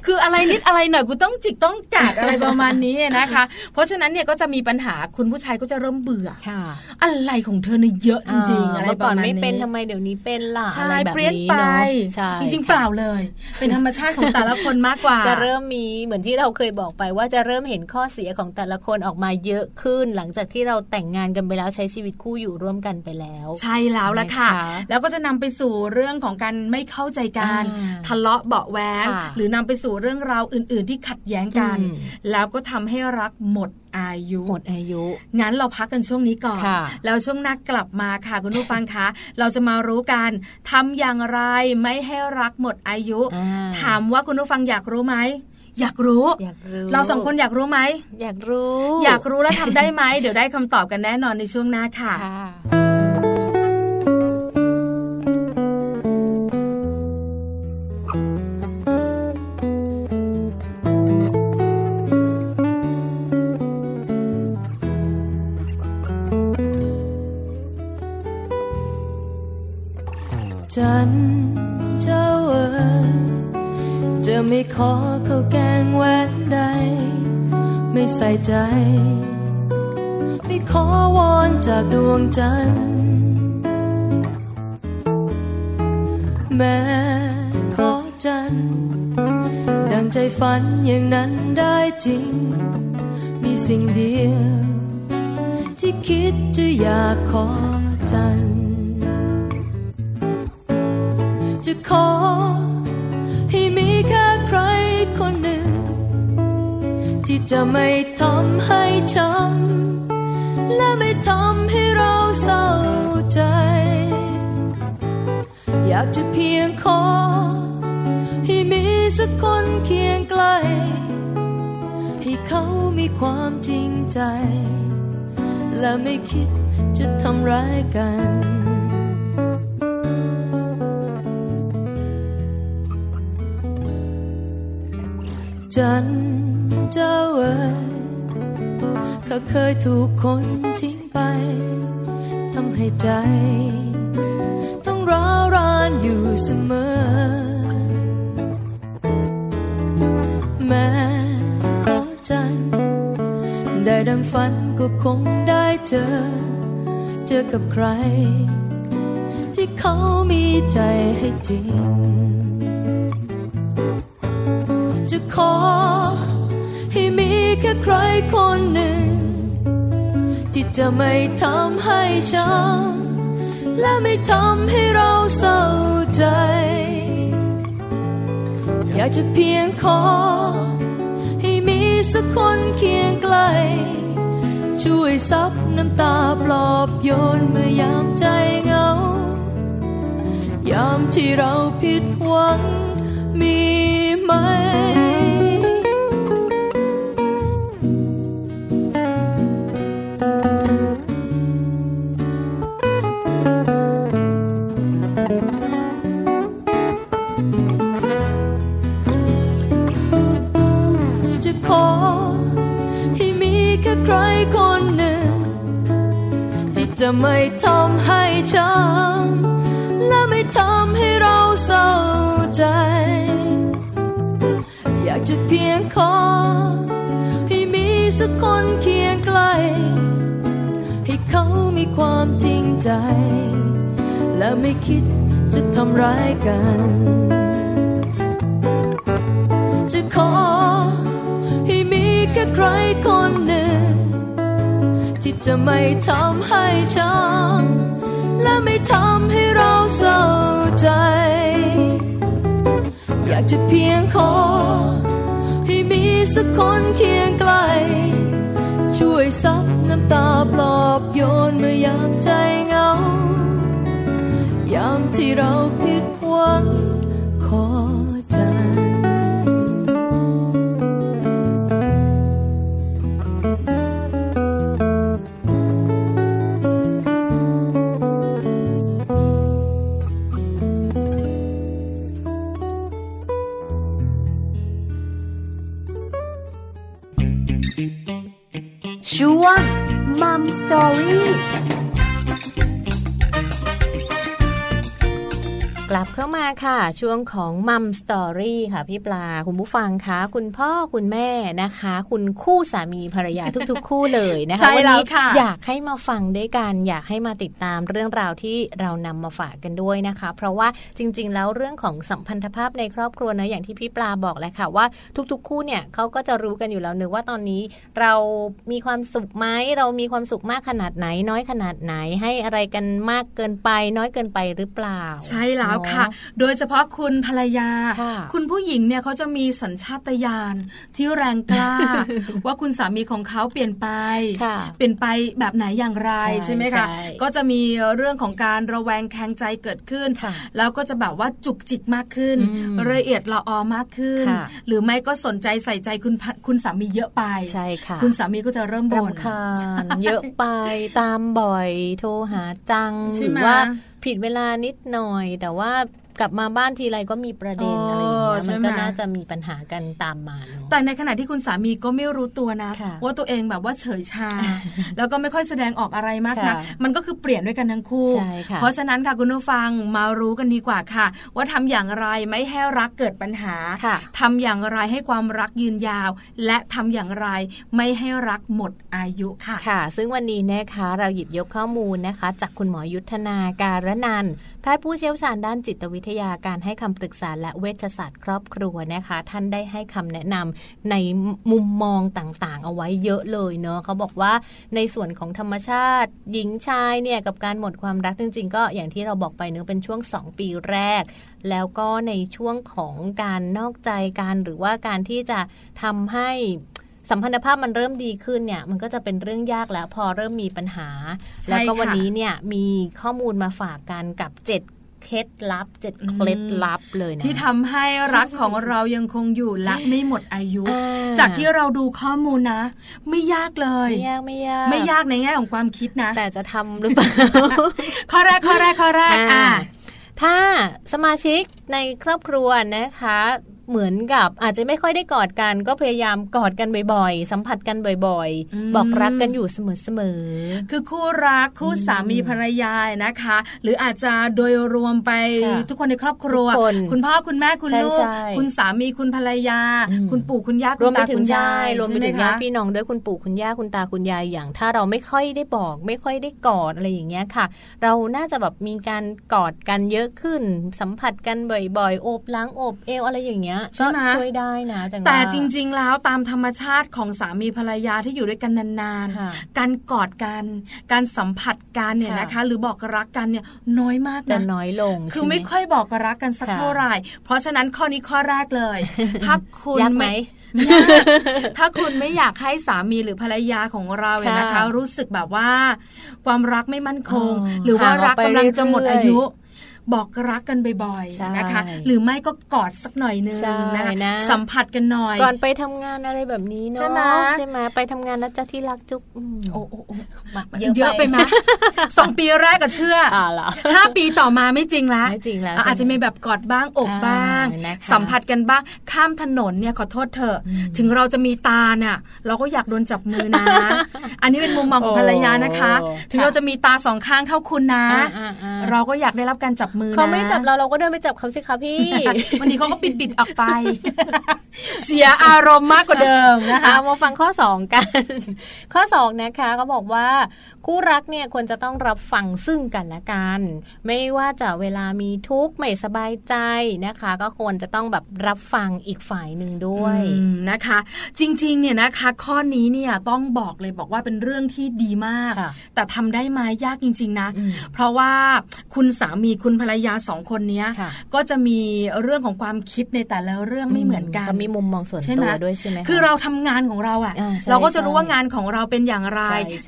คืออะไรนิดอะไรหน่อยกูต้องจิกต้องกัดอะไรประมาณนี้นะคะ เพราะฉะนั้นเนี่ยก็จะมีปัญหาคุณผู้ชายก็จะเริ่มเบื่อ
ค่ะ
อะไรของเธอเนี่ยเยอะจริง ๆ อะไรประมาณนี้
ไม่เป็นทำไมเดี๋ยวนี้เป็นล่ะ
ใช่เปลี่ยนไปจริงๆเปล่าเลย เป็นธรรมชาติของแต่ละคนมากกว่า
จะเริ่มมีเหมือนที่เราเคยบอกไปว่าจะเริ่มเห็นข้อเสียของแต่ละคนออกมาเยอะขึ้น หลังจากที่เราแต่งงานกันไปแล้วใช้ชีวิตคู่อยู่ร่วมกันไปแล้ว
ใช่แล้วละค่ะ แล้วก็จะนำไปสู่เรื่องของการไม่เข้าใจกันทะเลาะเบาแวงหรือนำไปสู่เรื่องราวอื่น ๆ ที่ขัดแย้งกัน แล้วก็ทำให้รักหมดอายุ
หมดอายุ
งั้นเราพักกันช่วงนี้ก่อน แล้วช่วงหน้ากลับมาค่ะคุณผู้ฟังคะ เราจะมารู้กันทำอย่างไรไม่ให้รักหมดอายุ ถามว่าคุณผู้ฟังอยากรู้ไหมอยากรู้
อยากรู้
เราสองคนอยากรู้ไหม
อยากรู้
อยากรู้แล้วทำได้ไหม เดี๋ยวได้คำตอบกันแน่นอนในช่วงหน้าค่ะ
จันเจ้าเอ๋ยจะไม่ขอเขาแกงแหวนใด ไม่ใส่ใจ ไม่ขอวอนจากดวงจันทร์แม้ขอจันดังใจฝันอย่างนั้นได้จริง มีสิ่งเดียว ที่คิดจะอยากขอจันทร์ จะไม่ทำให้ช้ำและไม่ทำให้เราเศร้าใจ อยากจะเพียงขอ ให้มีสักคนเคียงใกล้ให้เขามีความจริงใจ และไม่คิดจะทำร้ายกันจันทร์ เจ้าเอ๋ยข้าเคยถูกคนทิ้งไปทำให้ใจ ต้องร้าวรานอยู่เสมอ แม้ขอจันได้ดังฝันก็คงได้เจอ เจอกับใคร ที่เขามีใจให้จริง จะขอ แค่ใครคนหนึ่ง ที่จะไม่ทำให้ช้ำและไม่ทำให้เราเศร้าใจ อยากจะเพียงขอ ให้มีสักคนเคียงใกล้ช่วยซับน้ำตาปลอบโยนเมื่อยามใจเหงา ยามที่เราผิดหวังมีไหม จะไม่ทำให้ช้ำและไม่ทำให้เราเศร้าใจ อยากจะเพียงขอ ให้มีสักคนเคียงใกล้ให้เขามีความจริงใจ และไม่คิดจะทำร้ายกัน จะขอให้มีแค่ใครคนหนึ่ง จะไม่ทำให้ช้ำและไม่ทำให้เราเศร้าใจ อยากจะเพียงขอ ให้มีสักคนเคียงใกล้ ช่วยซับน้ำตาปลอบโยนเมื่อยามใจเหงา ยามที่เราผิดหวัง
มา
ค่ะ ช่วงของมัมสตอรี่ค่ะ พี่ปลาคุณผู้ฟังคะคุณพ่อคุณแม่นะคะ คุณคู่สามีภรรยาทุก ๆ คู่เลยนะคะ
ใช่
วั
แล้ว
นี้
ค่ะ
อยากให้มาฟังด้วยกันอยากให้มาติดตามเรื่องราวที่เรานำมาฝากกันด้วยนะคะ เพราะว่าจริง ๆ แล้วเรื่องของสัมพันธภาพในครอบครัวเนะอย่างที่พี่ปลาบอกแหละค่ะว่าทุก ๆ คู่เนี่ยเขาก็จะรู้กันอยู่แล้วเนึกว่าตอนนี้เรามีความสุขไหมเรามีความสุขมากขนาดไหน น้อยขนาดไหนให้อะไรกันมากเกินไป น้อยเกินไปหรือเปล่า
ใช่แล้วค่ะ
เนอ
โดยเฉพาะคุณภรรยา
ค่ะ
คุณผู้หญิงเนี่ยเขาจะมีสัญชาตญาณที่แรงกล้า ว่าคุณสามีของเขาเปลี่ยนไป
ค่ะ
เปลี่ยนไปแบบไหนอย่างไร
ใช่
ใช่ไหมคะ
ใช่
ก็จะมีเรื่องของการระแวงแข็งใจเกิดขึ้น
ค่ะ
แล้วก็จะแบบว่าจุกจิกมากขึ้น
อืม
ละเอียดละออมากขึ้น
ค่ะ
หรือไม่ก็สนใจใส่ใจคุณภคุณสามีเยอะไป
ใช่ค่ะ
คุณสามีก็จะเริ่มบ่น
รำคาญเยอะไปตามบ่อยโทรหาจัง
ใช่
หรื
ไหม
อว่าผิดเวลานิดหน่อย แต่ว่า กลับมาบ้านทีไรก็มีประเด็น
เออ
อะไรอย่างเงี้ย
ใช่
มัน
ไหม
ก็น่าจะมีปัญหากันตามมาเนอะ
แต่ในขณะที่คุณสามีก็ไม่รู้ตัวนะ
ค่ะ
ว่าตัวเองแบบว่าเฉยชา แล้วก็ไม่ค่อยแสดงออกอะไรมากนะ
ค่ะ
มันก็คือเปลี่ยนด้วยกันทั้งคู่
ใช่ค่ะ
เพราะฉะนั้นค่ะคุณผู้ฟังมารู้กันดีกว่าค่ะ ว่าทำอย่างไรไม่ให้รักเกิดปัญหา
ค่ะ
ทำอย่างไรให้ความรักยืนยาว และทำอย่างไรไม่ให้รักหมดอายุค่ะ
ค่ะ ซึ่งวันนี้นะคะเราหยิบยกข้อมูลนะคะ จากคุณหมอยุทธนาการนันท์แพทย์ผู้เชี่ยวชาญด้านจิตวิทยาการให้คำปรึกษาและเวชศาสตร์ครอบครัวนะคะ ท่านได้ให้คำแนะนำในมุมมองต่างๆ เอาไว้เยอะเลยเนาะเขาบอกว่าในส่วนของธรรมชาติ หญิงชายเนี่ยกับการหมดความรักจริง ๆ ก็อย่างที่เราบอกไปเนื้อะเป็นช่วง 2 ปีแรก แล้วก็ในช่วงของการนอกใจการหรือว่าการที่จะทำให้สัมพันธภาพมันเริ่มดีขึ้นเนี่ยมันก็จะเป็นเรื่องยากแล้วพอเริ่มมีปัญหา แล้วก็วันนี้เนี่ยมีข้อมูลมาฝากกันกับเจ็ด เคล็ดลับเจ็ดเคล็ดลับเลยนะ
ที่ทำให้รักของเรายังคงอยู่และไม่หมดอายุ
อ่
จากที่เราดูข้อมูลนะ ไม่ยากเลย
ไม่ยากไม่ยาก
ไม่ยากในแง่ของความคิดนะ
แต่จะทำหรือเปล่า
ข้อแรกข้อแรกข้อแรกอะ
ถ้าสมาชิกในครอบครัวนะคะ เหมือนกับอาจจะไม่ค่อยได้กอดกัน ก็พยายามกอดกันบ่อยๆ สัมผัสกันบ่อยๆ บอกรักกันอยู่เสมอ
ๆคือคู่รักคู่สามีภรรยานะคะ หรืออาจจะโดยรวมไปทุกคนในครอบครัว คุณพ่อคุณแม่คุณลูกคุณสามีคุณภรรยา คุณปู่คุณย่าคุณตาคุณยาย
รวมไปถึงญาติพี่น้องด้วยคุณปู่คุณย่าคุณตาคุณยายอย่าง ถ้าเราไม่ค่อยได้บอก ไม่ค่อยได้กอดอะไรอย่างเงี้ยค่ะ เราน่าจะแบบมีการกอดกันเยอะขึ้น สัมผัสกันบ่อยๆโอบล้างโอบเอวอะไรอย่างเงี้ยก็ช่วยได้นะจัง
แต่จริง ๆ แล้วตามธรรมชาติของสามีภรรยาที่อยู่ด้วยกันนานๆ การกอดกัน การสัมผัสกันเนี่ยนะคะ หรือบอกรักกันเนี่ยน้อยมาก
นะน้อยลง
คือไม่ค่อยบอกรักกันสักเท่าไหร่ เพราะฉะนั้นข้อนี้ข้อแรกเลยถ้าคุณ
ไม่
ถ้าคุณไม่อยากให้สามีหรือภรรยาของเราเนี่ยนะคะ รู้สึกแบบว่า ความรักไม่มั่นคง หรือว่ารักกำลังจะหมดอายุ บอกรักกันบ่อยๆนะคะ หรือไม่ก็กอดสักหน่อยนึงนะคะสัมผัสกันหน่อย
ก่อนไปทำงานอะไรแบบนี้เนาะใช่ไหมใช่ไหมไปทำงานแล้วจะที่รักจุ๊บ
โอ้โอ้เยอะไปไหมสองปีแรกก็เชื่อห้าปีต่อมาไม่จริงแล้ว
ไม่จริงแล้ว
อาจจะมีแบบกอดบ้างอกบ้าง สัมผัสกันบ้างข้ามถนนเนี่ยขอโทษเถอะ ถึงเราจะมีตาเนี่ยเราก็อยากโดนจับมือนะ อันนี้เป็นมุมมองของภรรยานะคะ ถึงเราจะมีตาสองข้างเท่าคุณนะ เราก็อยากได้รับการจับมือ
เขาไม่จับเราเราก็เดินไปจับเขาสิคะพี่
วันนี้เขาก็ปิดปิดออกไป เสียอารมณ์มากกว่าเดิมนะคะ
มาฟังข้อ 2 กัน ข้อ 2 นะคะก็บอกว่าคู่รักเนี่ยควรจะต้องรับฟังซึ่งกันและกัน ไม่ว่าจะเวลามีทุกข์ไม่สบายใจนะคะ ก็ควรจะต้องแบบรับฟังอีกฝ่ายหนึ่งด้วย
นะคะ จริงๆเนี่ยนะคะ ข้อนี้เนี่ยต้องบอกเลยบอกว่าเป็นเรื่องที่ดีมาก แต่ทำได้ไหมยากจริง ๆ นะ เพราะว่าคุณสามีคุณภรรยาสองคนนี้ก็จะมีเรื่องของความคิดในแต่ละเรื่องไม่เหมือนกัน
มีมุมมองส่วนตัวด้วยใช่ไหม
คือเราทำงานของเราอะ เราก็จะรู้ว่างานของเราเป็นอย่างไร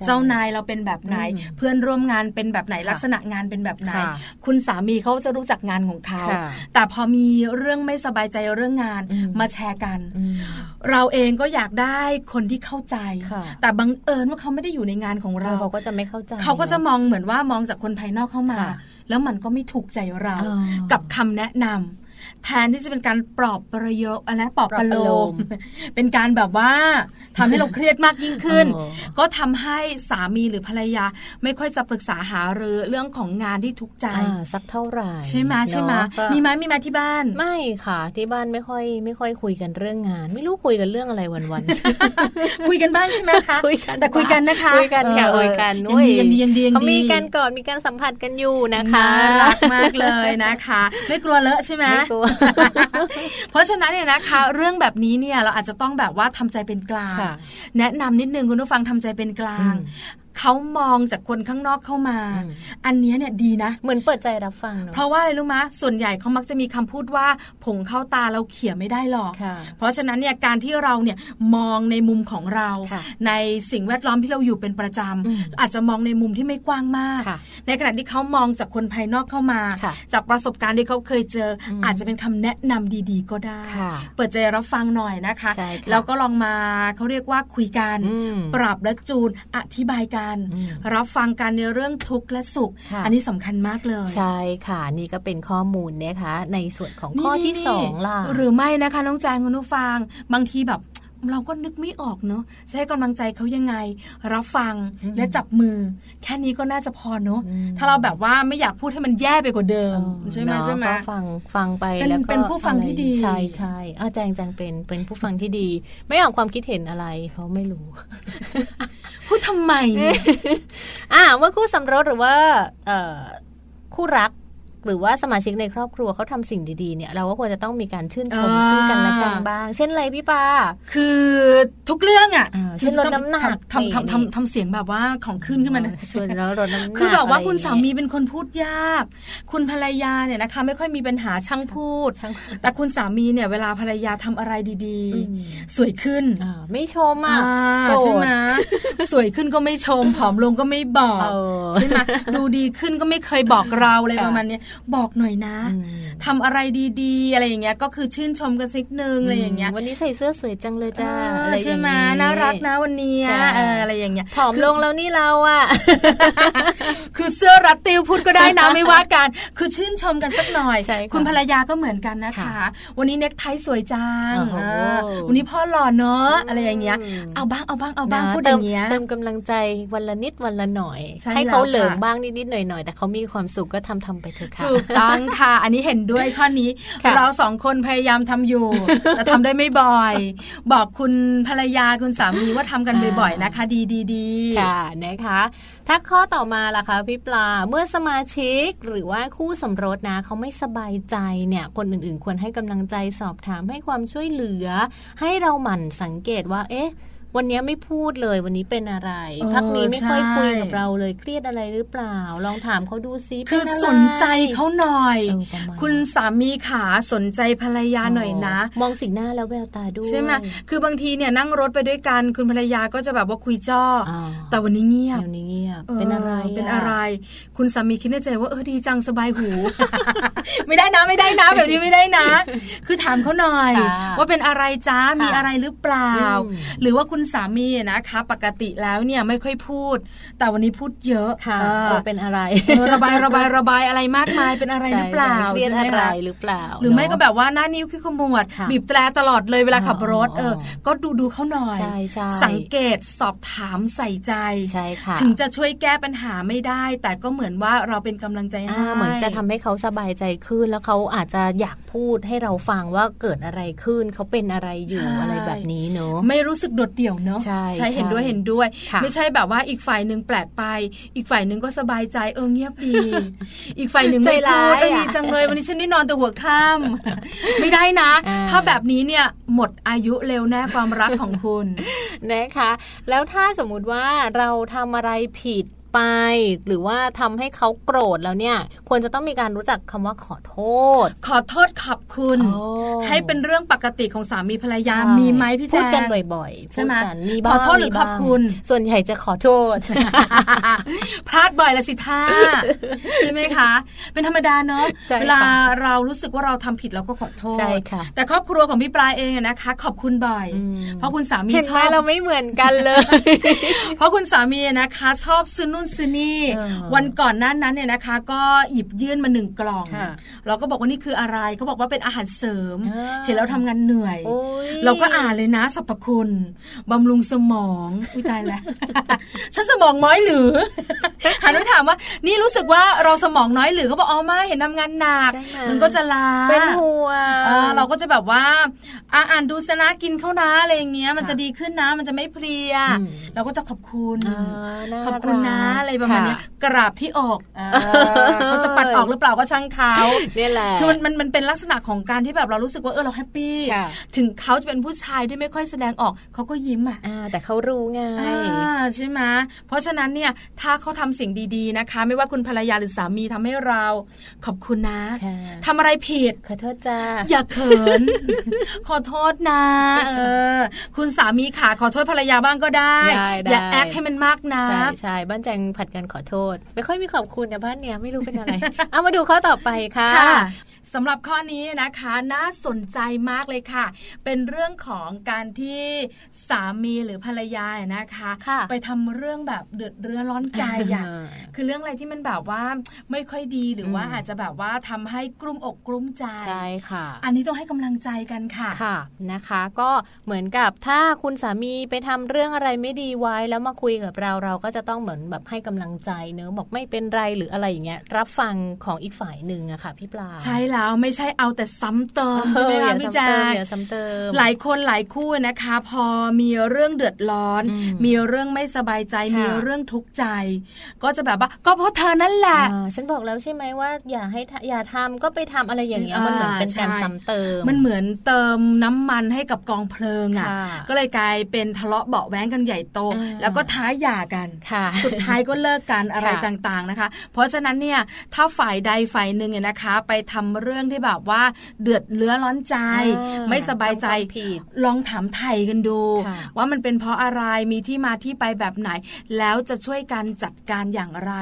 เจ้านายเราเป็นแบบไหน เพื่อนร่วมงานเป็นแบบไหนลักษณะงานเป็นแบบไหน คุณสามีเขาจะรู้จักงานของเขาแต่พอมีเรื่องไม่สบายใจเรื่องงานมาแชร์กัน เราเองก็อยากได้คนที่เข้าใจ แต่บังเอิญว่าเขาไม่ได้อยู่ในงานของเรา
เขาก็จะไม่เข้าใจ
เขาก็จะมองเหมือนว่ามองจากคนภายนอกเข้ามา แล้วมันก็ไม่ถูกใจเรากับคำแนะนำ แทนที่จะเป็นการปลอบประโยชน์อะไรปลอบประโลม เป็นการแบบว่าทำให้เราเครียดมากยิ่งขึ้น ก็ทำให้สามีหรือภรรยาไม่ค่อยจะปรึกษาหารือเรื่องของงานที่ทุกใจ
สักเท่าไหร่
ใช่ไหมใช่ไหมมีไหมมีมาที่บ้าน
ไม่ค่ะ ที่บ้านไม่ค่อยไม่ค่อยคุยกันเรื่องงาน ไม่รู้คุยกันเรื่องอะไรวัน
ๆคุยกันบ้างใช่ไหมคะคุยกันแต่คุยกันนะคะ
คุยกันค่ะคุยกัน
ยังดียังดียังดี
เขามีการกอดมีการสัมผัสกันอยู่นะคะ
รักมากเลยนะคะ ไม่กลัวเลอะใช่ไหมไม่กลัวเพราะฉะนั้นเนี่ยนะคะ เรื่องแบบนี้เนี่ยเราอาจจะต้องแบบว่าทำใจเป็นกลาง แนะนำนิดนึงคุณผู้ฟังทำใจเป็นกลาง เขามองจากคนข้างนอกเข้ามา อันนี้เนี่ยดีนะ
เหมือนเปิดใจรับฟังเนาะ
เพราะว่าอะไรรู้มะส่วนใหญ่เขามักจะมีคำพูดว่าผงเข้าตาเราเขี่ยไม่ได้หรอก เพราะฉะนั้นเนี่ยการที่เราเนี่ยมองในมุมของเรา ในสิ่งแวดล้อมที่เราอยู่เป็นประจำอาจจะมองในมุมที่ไม่กว้างมาก ในขณะที่เขามองจากคนภายนอกเข้ามา จากประสบการณ์ที่เขาเคยเจอ อาจจะเป็นคำแนะนำดี ๆ ก็ได้ เปิดใจรับฟังหน่อยนะคะแล้วก็ลองมาเขาเรียกว่าคุยกัน ปรับและจูนอธิบายกันัน รับฟังกันในเรื่องทุกข์และสุข อันนี้สำคัญมากเลย
ใช่ค่ะ นี่ก็เป็นข้อมูลนะคะ ในส่วนของข้อที่สองล่ะ
หรือไม่นะคะน้องแจงคุณผู้ฟัง บางทีแบบ เราก็นึกไม่ออกเนาะจะให้กำลังใจเขายังไง รับฟังและจับมือ แค่นี้ก็น่าจะพอเนาะถ้าเราแบบว่าไม่อยากพูดให้มันแย่ไปกว่าเดิมใช่ไหมใช่ไหม
ฟังฟังไป
แล้วก็เป็นผู้ฟังที่ดี
ใช่ใช่อาแจงแจงเป็นเป็นผู้ฟังที่ดี ไม่ออกความคิดเห็นอะไรเพราะไม่รู้
พูดทำไม
อ่าเมื่อคู่สมรสหรือว่าคู่รัก หรือว่าสมาชิกในครอบครัวเขาทำสิ่งดีๆเนี่ยเราก็ควรจะต้องมีการชื่นชมซึ่งกันและกันบ้าง เช่นอะไรพี่ปา
คือทุกเรื่องอะ
เช่นลดน้ำหนัก
ทำทำทำทำเสียงแบบว่าของขึ้นขึ้นมา
ชวนแล้วลดน้ำหนัก
คือแบบว่าคุณสามีเป็นคนพูดยาก คุณภรรยาเนี่ยนะคะ ไม่ค่อยมีปัญหาช่างพูด แต่คุณสามีเนี่ยเวลาภรรยาทำอะไรดีๆ สวยขึ้น
ไม่ชมอะ
ใช่ไหมสวยขึ้นก็ไม่ชมผอมลงก็ไม่บอกใช่ไหมดูดีขึ้นก็ไม่เคยบอกเราอะไรประมาณนี้บอกหน่อยนะทำอะไรดีๆ อะไรอย่างเงี้ยก็คือชื่นชมกันสักนึงอะไรอย่างเงี้ย
วันนี้ใส่เสื้อสวยจังเลยจ้าอะไร
ใช่ไหมน่ารักนะวันนี้อะไรอย่างเงี้ย
ผอมลงแล้วนี่เราอะ
คือเสื้อรัดติวพูดก็ได้นะไม่ว่ากัน คือชื่นชมกันสักหน่อย คุณภรรยาก็เหมือนกันนะคะ วันนี้เน็กไทสวยจังวันนี้พ่อหล่อเนาะอะไรอย่างเงี้ยเอาบ้างเอาบ้างเอาบ้างพูดอย่างเงี้ย
เติมกำลังใจวันละนิดวันละหน่อย ให้เขาเหลิงบ้างนิดๆหน่อยๆแต่เขามีความสุขก็ทำทำไปเถอะค่ะ
ถูกต้องค่ะ อันนี้เห็นด้วยข้อนี้ เราสองคนพยายามทำอยู่ แต่ทำได้ไม่บ่อย บอกคุณภรรยาคุณสามีว่าทำกันบ่อยๆนะคะ ดีดีดี
ค่ะนะคะ ถ้าข้อต่อมาล่ะคะพี่ปลาเมื่อสมาชิกหรือว่าคู่สมรสนะเขาไม่สบายใจเนี่ยคนอื่นๆ ควรให้กำลังใจสอบถามให้ความช่วยเหลือ ให้เราหมั่นสังเกตว่าเอ๊ะ วันนี้ไม่พูดเลยวันนี้เป็นอะไรพักนี้ไม่ค่อยคุยกับเราเลยเครียดอะไรหรือเปล่า ลองถามเขาดูซิ
คือสนใจเขาหน่อย คุณสามีขาสนใจภรรยาหน่อยนะ
มองสีหน้าแล้วแววตาด้วย
ใช่ไหมคือบางทีเนี่ยนั่งรถไปด้วยกันคุณภรรยาก็จะแบบว่าคุยจ้อแต่วันนี้เงียบ
วันนี้เงียบเป็นอะไร
เป็นอะไร คุณสามีคิดในใจว่าเออดีจังสบายหู ไม่ได้นะไม่ได้นะ แบบนี้ไม่ได้นะ คือถามเขาหน่อย ว่าเป็นอะไรจ้ามีอะไรหรือเปล่า หรือว่าคุณสามีนะคะ ปกติแล้วเนี่ยไม่ค่อยพูด แต่วันนี้พูดเยอะ
ค่ะเป็นอะไร
ระบายระบายระบายอะไรมากมายเป็นอะไรหรือเปล่า
เครียดอะไรหรือเปล่า
หรือไม่ก็แบบว่าหน้านิ้วขี้ขมวดบีบแตรตลอดเลยเวลาขับรถเออ ก็ดูดูเขาหน่อยสังเกตสอบถามใส่ใจ
ใช่ค่ะ
ถึงจะช่วยแก้ปัญหาไม่ได้ แต่ก็เหมือนว่าเราเป็นกำลังใจให้
เหมือนจะทำให้เขาสบายใจขึ้น แล้วเขาอาจจะอยากพูดให้เราฟังว่าเกิดอะไรขึ้นเขาเป็นอะไรอยู่อะไรแบบนี้เนอะ
ไม่รู้สึกโดดเดี่ยวเนอะใช่ใช่เห็นด้วยเห็นด้วย ไม่ใช่แบบว่าอีกฝ่ายหนึ่งแปลกไป อีกฝ่ายหนึ่งก็สบายใจเออเงียบดี อีกฝ่ายหนึ่งไม่พูดดีจังเลย วันนี้ฉันได้นอนแต่หัวค่ำไม่ได้นะ ถ้าแบบนี้เนี่ยหมดอายุเร็วแน่ความรักของคุณ
นะคะ แล้วถ้าสมมุติว่าเราทำอะไรผิด ไป หรือว่าทำให้เขาโกรธแล้วเนี่ย ควรจะต้องมีการรู้จักคำว่าขอโทษ
ขอโทษขอบคุณ ให้เป็นเรื่องปกติของสามีภรรยามีไหมพี่แจ๊
พูดกันบ่อยๆ ใช่ไหม
มีขอโทษหรือขอบคุณ
ส่วนใหญ่จะขอโทษ
พลาดบ่อยละสิท่าใช่ไหมคะ เป็นธรรมดาเนาะเวลาเรารู้สึกว่าเราทำผิดเราก็ขอโทษใช่ค่ะแต่ครอบครัวของพี่ปลาเองนะคะ ขอบคุณบ่อย เพราะคุณสามีชอบ
เราไม่เหมือนกันเลย
เพราะคุณสามีนะคะ ชอบซื้อนู่นซื้อนี่วันก่อนนั้นนั้นเนี่ยนะคะ ก็หยิบยื่นมาหนึ่งกล่อง เราก็บอกว่านี่คืออะไรเขาบอกว่าเป็นอาหารเสริม เห็นเราทำงานเหนื่อย เราก็อ่านเลยนะสรรพคุณบำรุงสมองอุ้ยตายแล้ว ฉันสมองน้อยหรือหันไปถามว่า นี่รู้สึกว่าเราสมองน้อยหรือเขาบอกอ๋อไม่เห็นทำงานหนักมันก็จะลา
เป็นหัว
เราก็จะแบบว่าอ่านดูสนะกินเข้านะอะไรอย่างเงี้ย มันจะดีขึ้นนะ มันจะไม่เพลีย เราก็จะขอบคุณขอบคุณนะอะไรประมาณนี้กราบที่ออกเขาจะปัดออกหรือเปล่าก็ช่างเขา
เนี่ยแหละ
คือมันมันมันเป็นลักษณะของการที่แบบเรารู้สึกว่าเออเราแฮปปี้ถึงเขาจะเป็นผู้ชายที่ไม่ค่อยแสดงออกเขาก็ยิ้มอะ
แต่เขารู้ไง
ใช่ไหมเพราะฉะนั้นเนี่ยถ้าเขาทำสิ่งดีๆนะคะ ไม่ว่าคุณภรรยาหรือสามีทำให้เราขอบคุณนะทำอะไรผิด
ขอโทษจ้า
อย่าเขิน ขอโทษนะเออคุณสามีขาขอโทษภรรยาบ้างก็ได้ อย่าแอคให้มันมากนะ
ใช่ใช่บ้านแจงผัดกันขอโทษ ไม่ค่อยมีขอบคุณนะบ้านเนี้ยไม่รู้เป็นอะไร เอามาดูข้อต่อไปค่ะ
สำหรับข้อนี้นะคะน่าสนใจมากเลยค่ะ เป็นเรื่องของการที่สามีหรือภรรยานะคะคะไปทำเรื่องแบบเดือดเรือร้อนใจอะคือเรื่องอะไรที่มันแบบว่าไม่ค่อยดีหรือว่าอาจจะแบบว่าทำให้กลุ้มอกกลุ้มใจ
ใช่ค่ะ
อันนี้ต้องให้กำลังใจกันค่ะ
ค่ะนะคะ ก็เหมือนกับถ้าคุณสามีไปทำเรื่องอะไรไม่ดีไว้แล้วมาคุยกับเราเราก็จะต้องเหมือนแบบให้กำลังใจเนอะบอกไม่เป็นไรหรืออะไรอย่างเงี้ยรับฟังของอีกฝ่ายหนึ่งอะค่ะพี่ปลา
ใช่แล้วไม่ใช่เอาแต่ซ้ำเติมใช่ไหมคะพี่แจ๊คหลายคนหลายคู่นะคะ พอมีเรื่องเดือดร้อน มีเรื่องไม่สบายใจมีเรื่องทุกข์ใจ ก็จะแบบว่า ก็เพราะเธอนั่นแหละ
ฉันบอกแล้วใช่ไหมว่าอย่าให้อย่าทำก็ไปทำอะไรอย่างเงี้ยมันเหมือนเป็นการซ้ำเติม
มันเหมือนเติมน้ำมันให้กับกองเพลิงอะก็เลยกลายเป็นทะเลาะเบาแว้งกันใหญ่โต แล้วก็ท้าหย่ากันสุดท้ายก็เลิกกันอะไรต่างๆนะคะ เพราะฉะนั้นเนี่ยถ้าฝ่ายใดฝ่ายหนึ่งเนี่ยนะคะ ไปทำเรื่องที่แบบว่าเดือดเลื้อร้อนใจ ไม่สบายใจ
ผิด
ลองถามไทยกันดู ว่ามันเป็นเพราะอะไรมีที่มาที่ไปแบบไหน แล้วจะช่วยกันจัดการอย่างไร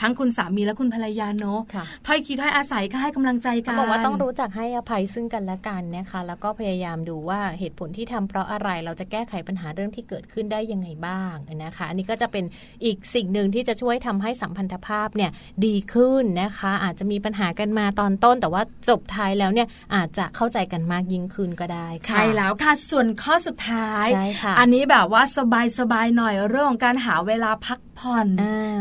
ทั้งคุณสามีและคุณภรรยาเนาะถ้อยคิดให้อาศัยก็ให้กำลังใจกัน
บอกว่าต้องรู้จักให้อภัยซึ่งกันและกันนะคะ แล้วก็พยายามดูว่าเหตุผลที่ทำเพราะอะไรเราจะแก้ไขปัญหาเรื่องที่เกิดขึ้นได้ยังไงบ้างนะคะ อันนี้ก็จะเป็นอีกสิ่งหนึ่งที่จะช่วยทำให้สัมพันธภาพเนี่ยดีขึ้นนะคะ อาจจะมีปัญหากันมาตอนต้นแต่ว่าจบท้ายแล้วเนี่ยอาจจะเข้าใจกันมากยิ่งขึ้นก็ได้
ใช่แล้วค่ะส่วนข้อสุดท้าย อันนี้แบบว่าสบายสบายหน่อยเรื่องของการหาเวลาพัก ผ่อน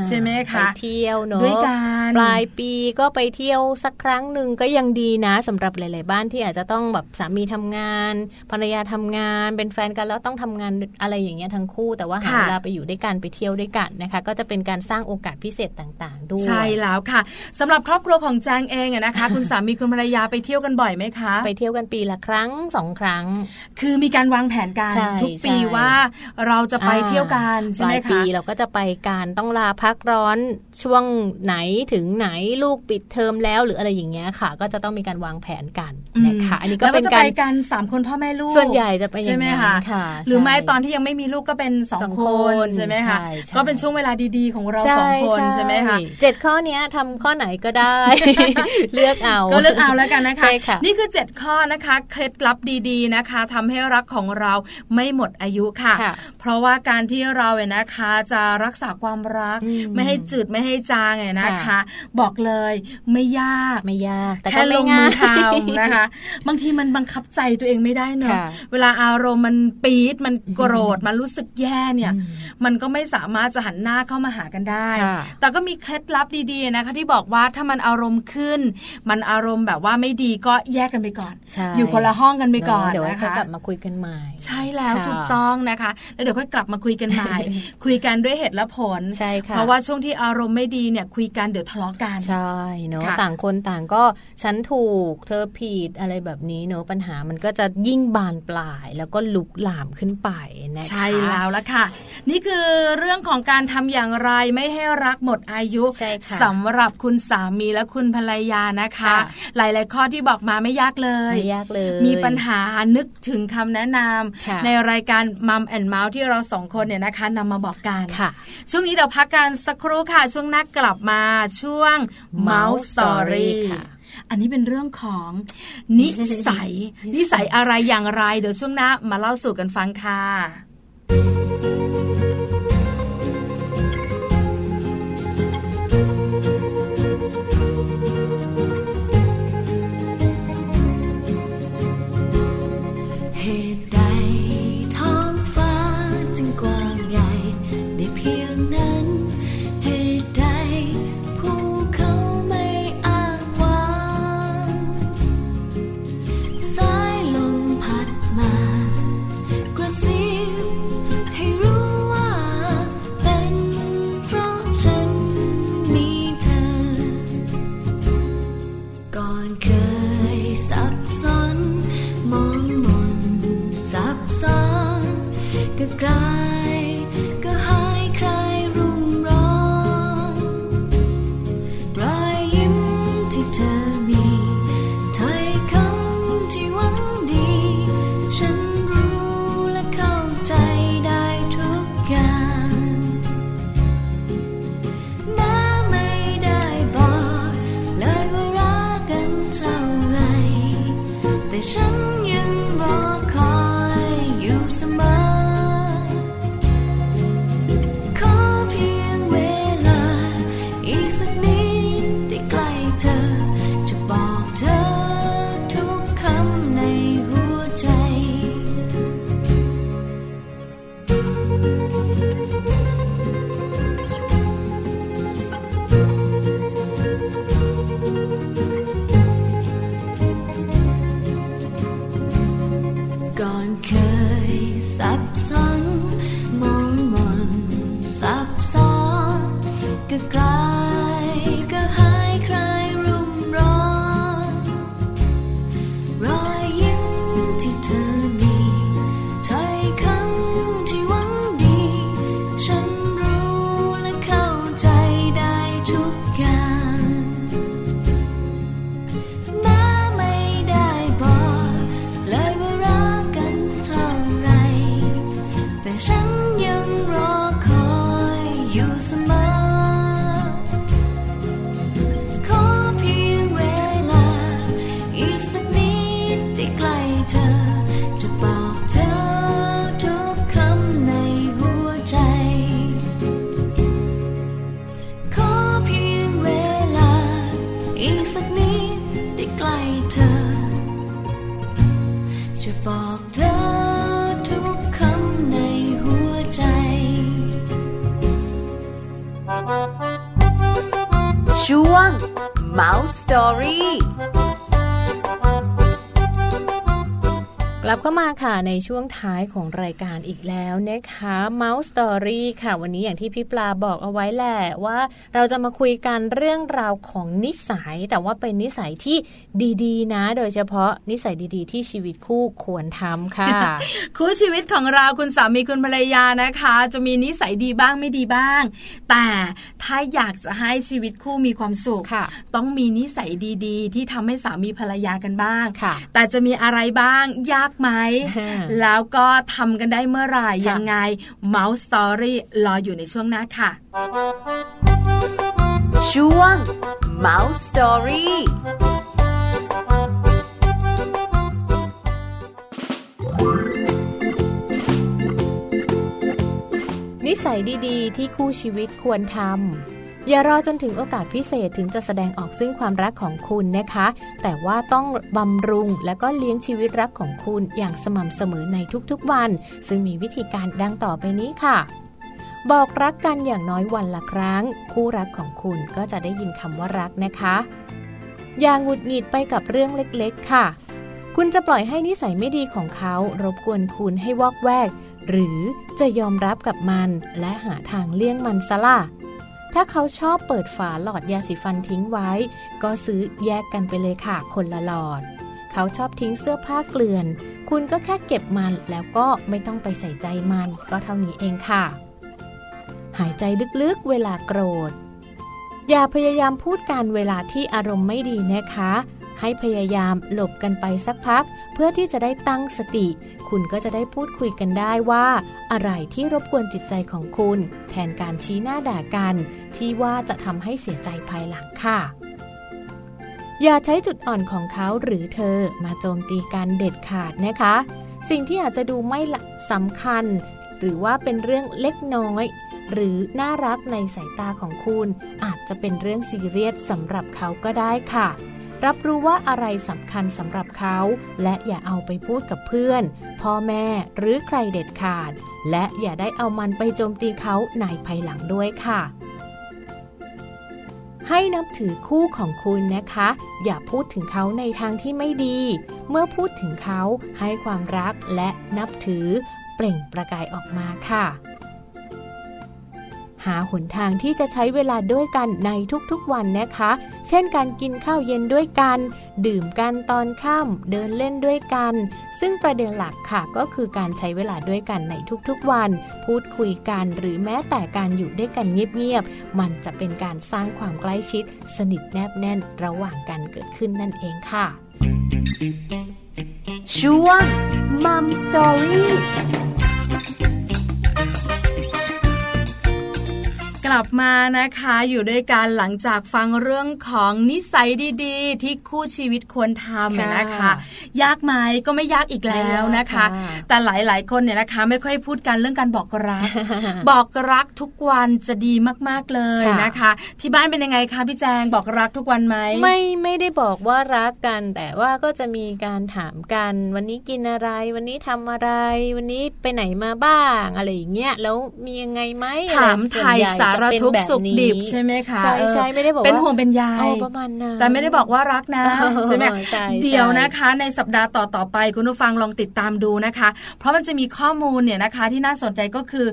ใช่ไหมคะ
ไปเที่ยวเนาะ
ด้วยกัน
ปลายปีก็ไปเที่ยวสักครั้งหนึ่งก็ยังดีนะสำหรับหลาย ๆ บ้านที่อาจจะต้องแบบสามีทำงานภรรยาทำงาน เป็นแฟนกันแล้วต้องทำงานอะไรอย่างเงี้ยทั้งคู่ แต่ว่าหาเวลาไปอยู่ด้วยกันไปเที่ยวด้วยกันนะคะ ก็จะเป็นการสร้างโอกาสพิเศษต่าง ๆ ด้วยใช่
แล้วค่ะสำหรับครอบครัวของแจงเองนะคะ คุณสามีคุณภรรยาไปเที่ยวกันบ่อยไหมคะ
ไปเที่ยวกันปีละครั้งสองครั้ง
คือมีการวางแผนกันทุกปีว่าเราจะไปเที่ยวกันใช่ไหมคะปี
เราก็จะไปการต้องลาพักร้อนช่วงไหนถึงไหนลูกปิดเทอมแล้วหรืออะไรอย่างเงี้ยค่ะ ก็จะต้องมีการวางแผนกันนะคะอันนี้ก็เป็น
การไปกันสามคนพ่อแม่ลูก
ส่วนใหญ่จะไป
ใช่ไหมคะหรือไม่ตอนที่ยังไม่มีลูกก็เป็นสองคนใช่ไหมคะก็เป็นช่วงเวลาดีๆ ของเราสองคนใช่ไหมคะ
เจ็ดข้อนี้ทำข้อไหนก็ได้ เลือกเอา
ก็เลือกเอาแล้วกันนะคะนี่คือ 7 ข้อนะคะเคล็ดลับดีๆนะคะทำให้รักของเราไม่หมดอายุค่ะ เพราะว่าการที่เราเนี่ยนะคะจะรักษาความรัก ไม่ให้จืดไม่ให้จางเนี่ยนะคะ บอกเลยไม่ยาก
ไม่ยาก
แต่แค่ลงมือทำนะคะ บางทีมันบังคับใจตัวเองไม่ได้เนอะเวลาอารมณ์มันปี๊ดมันโกรธมันรู้สึกแย่เนี่ย มันก็ไม่สามารถจะหันหน้าเข้ามาหากันได้ แต่ก็มีเคล็ดลับดีๆนะคะ ที่บอกว่าถ้ามันอารมณ์ขึ้น มันอารมณ์แบบว่าไม่ดีก็แยกกันไปก่อน อยู่คนละห้องกันไปก่อน
เดี๋ยว
ค่อย
กลับมาคุยกันใหม่
ใช่แล้วถูกต้องนะคะ แล้วเดี๋ยวค่อยกลับมาคุยกันใหม่ คุยกันด้วยเหตุและผล
ใช่ค่ะ
เพราะว่าช่วงที่อารมณ์ไม่ดีเนี่ยคุยกันเดี๋ยวทะเลาะกัน
ใช่เนาะต่างคนต่างก็ฉันถูกเธอผิดอะไรแบบนี้เนาะปัญหามันก็จะยิ่งบานปลาย แล้วก็ลุกลามขึ้นไปนะคะใช่
แล้วละค่ะ นี่คือเรื่องของการทำอย่างไรไม่ให้รักหมดอายุสำหรับคุณสามีและคุณภรรยานะคะ หลาย ๆ ข้อที่บอกมาไม่ยากเลย
ไม่ยากเลย
มีปัญหานึกถึงคำแนะนำในรายการมัมแอนเมาส์ที่เราสองคนเนี่ยนะคะนำมาบอกกันช่วงนี้เราพักกันสักครู่ค่ะ ช่วงนักกลับมาช่วง Mouse Story ค่ะอันนี้เป็นเรื่องของนิสัย นิสัยอะไรอย่างไร เดี๋ยวช่วงหน้ามาเล่าสู่กันฟังค่ะ
จะ return. ใน
ช่วง
ท้ายของรายการอีกแล้วนะคะ Mouse Story ค่ะ วันนี้อย่างที่พี่ปลาบอกเอาไว้แหละว่าเราจะมาคุยกันเรื่องราวของนิสัย แต่ว่าเป็นนิสัยที่ดีๆ นะ โดยเฉพาะนิสัยดีๆ ที่ชีวิตคู่ควรทำค่ะ
คู่ชีวิตของเราคุณสามีคุณภรรยานะคะ จะมีนิสัยดีบ้างไม่ดีบ้าง แต่ถ้าอยากจะให้ชีวิตคู่มีความสุข
ค่ะ
ต้องมีนิสัยดีๆ ที่ทำให้สามีภรรยากันบ้าง
ค่ะ
แต่จะมีอะไรบ้างยากไหมแล้วก็ทำกันได้เมื่อไหร่
ค่ะ
ยังไง Mouse Story รออยู่ในช่วงหน้าค่ะ
ช่วง Mouse Story
นิสัยดี ๆ ที่คู่ชีวิตควรทำ อย่ารอจนถึงโอกาสพิเศษถึงจะแสดงออกซึ่งความรักของคุณนะคะ แต่ว่าต้องบำรุงและก็เลี้ยงชีวิตรักของคุณอย่างสม่ำเสมอในทุกๆวัน ซึ่งมีวิธีการดังต่อไปนี้ค่ะบอกรักกันอย่างน้อยวันละครั้ง คู่รักของคุณก็จะได้ยินคำว่ารักนะคะ อย่างหงุดหงิดไปกับเรื่องเล็กๆ ค่ะ คุณจะปล่อยให้นิสัยไม่ดีของเขา รบกวนคุณให้วอกแวก หรือจะยอมรับกับมันและหาทางเลี่ยงมันซะล่ะ ถ้าเขาชอบเปิดฝาหลอดยาสีฟันทิ้งไว้ ก็ซื้อแยกกันไปเลยค่ะคนละหลอด เขาชอบทิ้งเสื้อผ้าเกลื่อน คุณก็แค่เก็บมันแล้วก็ไม่ต้องไปใส่ใจมัน ก็เท่านี้เองค่ะ หายใจลึกๆเวลาโกรธ อย่าพยายามพูดการเวลาที่อารมณ์ไม่ดีนะคะ ให้พยายามหลบกันไปสักพัก เพื่อที่จะได้ตั้งสติ คุณก็จะได้พูดคุยกันได้ว่า อะไรที่รบกวนจิตใจของคุณ แทนการชี้หน้าด่ากัน ที่ว่าจะทำให้เสียใจภายหลังค่ะอย่าใช้จุดอ่อนของเขาหรือเธอมาโจมตีกันเด็ดขาดนะคะ สิ่งที่อาจจะดูไม่สำคัญ หรือว่าเป็นเรื่องเล็กน้อย หรือน่ารักในสายตาของคุณ อาจจะเป็นเรื่องซีเรียสสำหรับเขาก็ได้ค่ะ รับรู้ว่าอะไรสำคัญสำหรับเขา และอย่าเอาไปพูดกับเพื่อน พ่อแม่หรือใครเด็ดขาด และอย่าได้เอามันไปโจมตีเขาในภายหลังด้วยค่ะ ให้นับถือคู่ของคุณนะคะ อย่าพูดถึงเขาในทางที่ไม่ดี เมื่อพูดถึงเขาให้ความรักและนับถือเปล่งประกายออกมาค่ะ หาหนทางที่จะใช้เวลาด้วยกันในทุกๆวันนะคะ เช่นการกินข้าวเย็นด้วยกัน ดื่มกันตอนค่ำเดินเล่นด้วยกัน ซึ่งประเด็นหลักค่ะก็คือการใช้เวลาด้วยกันในทุกๆวัน พูดคุยกันหรือแม้แต่การอยู่ด้วยกันเงียบๆ มันจะเป็นการสร้างความใกล้ชิด สนิทแนบแน่นระหว่างกันเกิดขึ้นนั่นเองค่ะ
ช่วง Mum Story
กลับมานะคะอยู่ด้วยกันหลังจากฟังเรื่องของนิสัยดีๆ ที่คู่ชีวิตควรทำเนี่ยนะคะ ยากไหมก็ไม่ยากอีกแล้วนะคะ แต่หลายๆคนเนี่ยนะคะ ไม่ค่อยพูดกันเรื่องการบอกรัก บอกรักทุกวันจะดีมากๆเลยนะคะ ที่บ้านเป็นยังไงคะพี่แจงบอกรักทุกวันไหม
ไม่ไม่ได้บอกว่ารักกัน แต่ว่าก็จะมีการถามกัน วันนี้กินอะไร วันนี้ทำอะไร วันนี้ไปไหนมาบ้าง อะไรอย่างเงี้ยแล้วมียังไงไหม
ถามไทยสารทุกข์สุขดิบใช่ไหมคะ
ใช่ใช่ไม่ได้บอก
เป็นห่วงเป็นใย
ประมาณนั้น
แต่ไม่ได้บอกว่ารักนะใช่ไหม
ใช่
เดี๋ยวนะคะ ในสัปดาห์ต่อๆไปคุณผู้ฟังลองติดตามดูนะคะ เพราะมันจะมีข้อมูลเนี่ยนะคะ ที่น่าสนใจก็คือ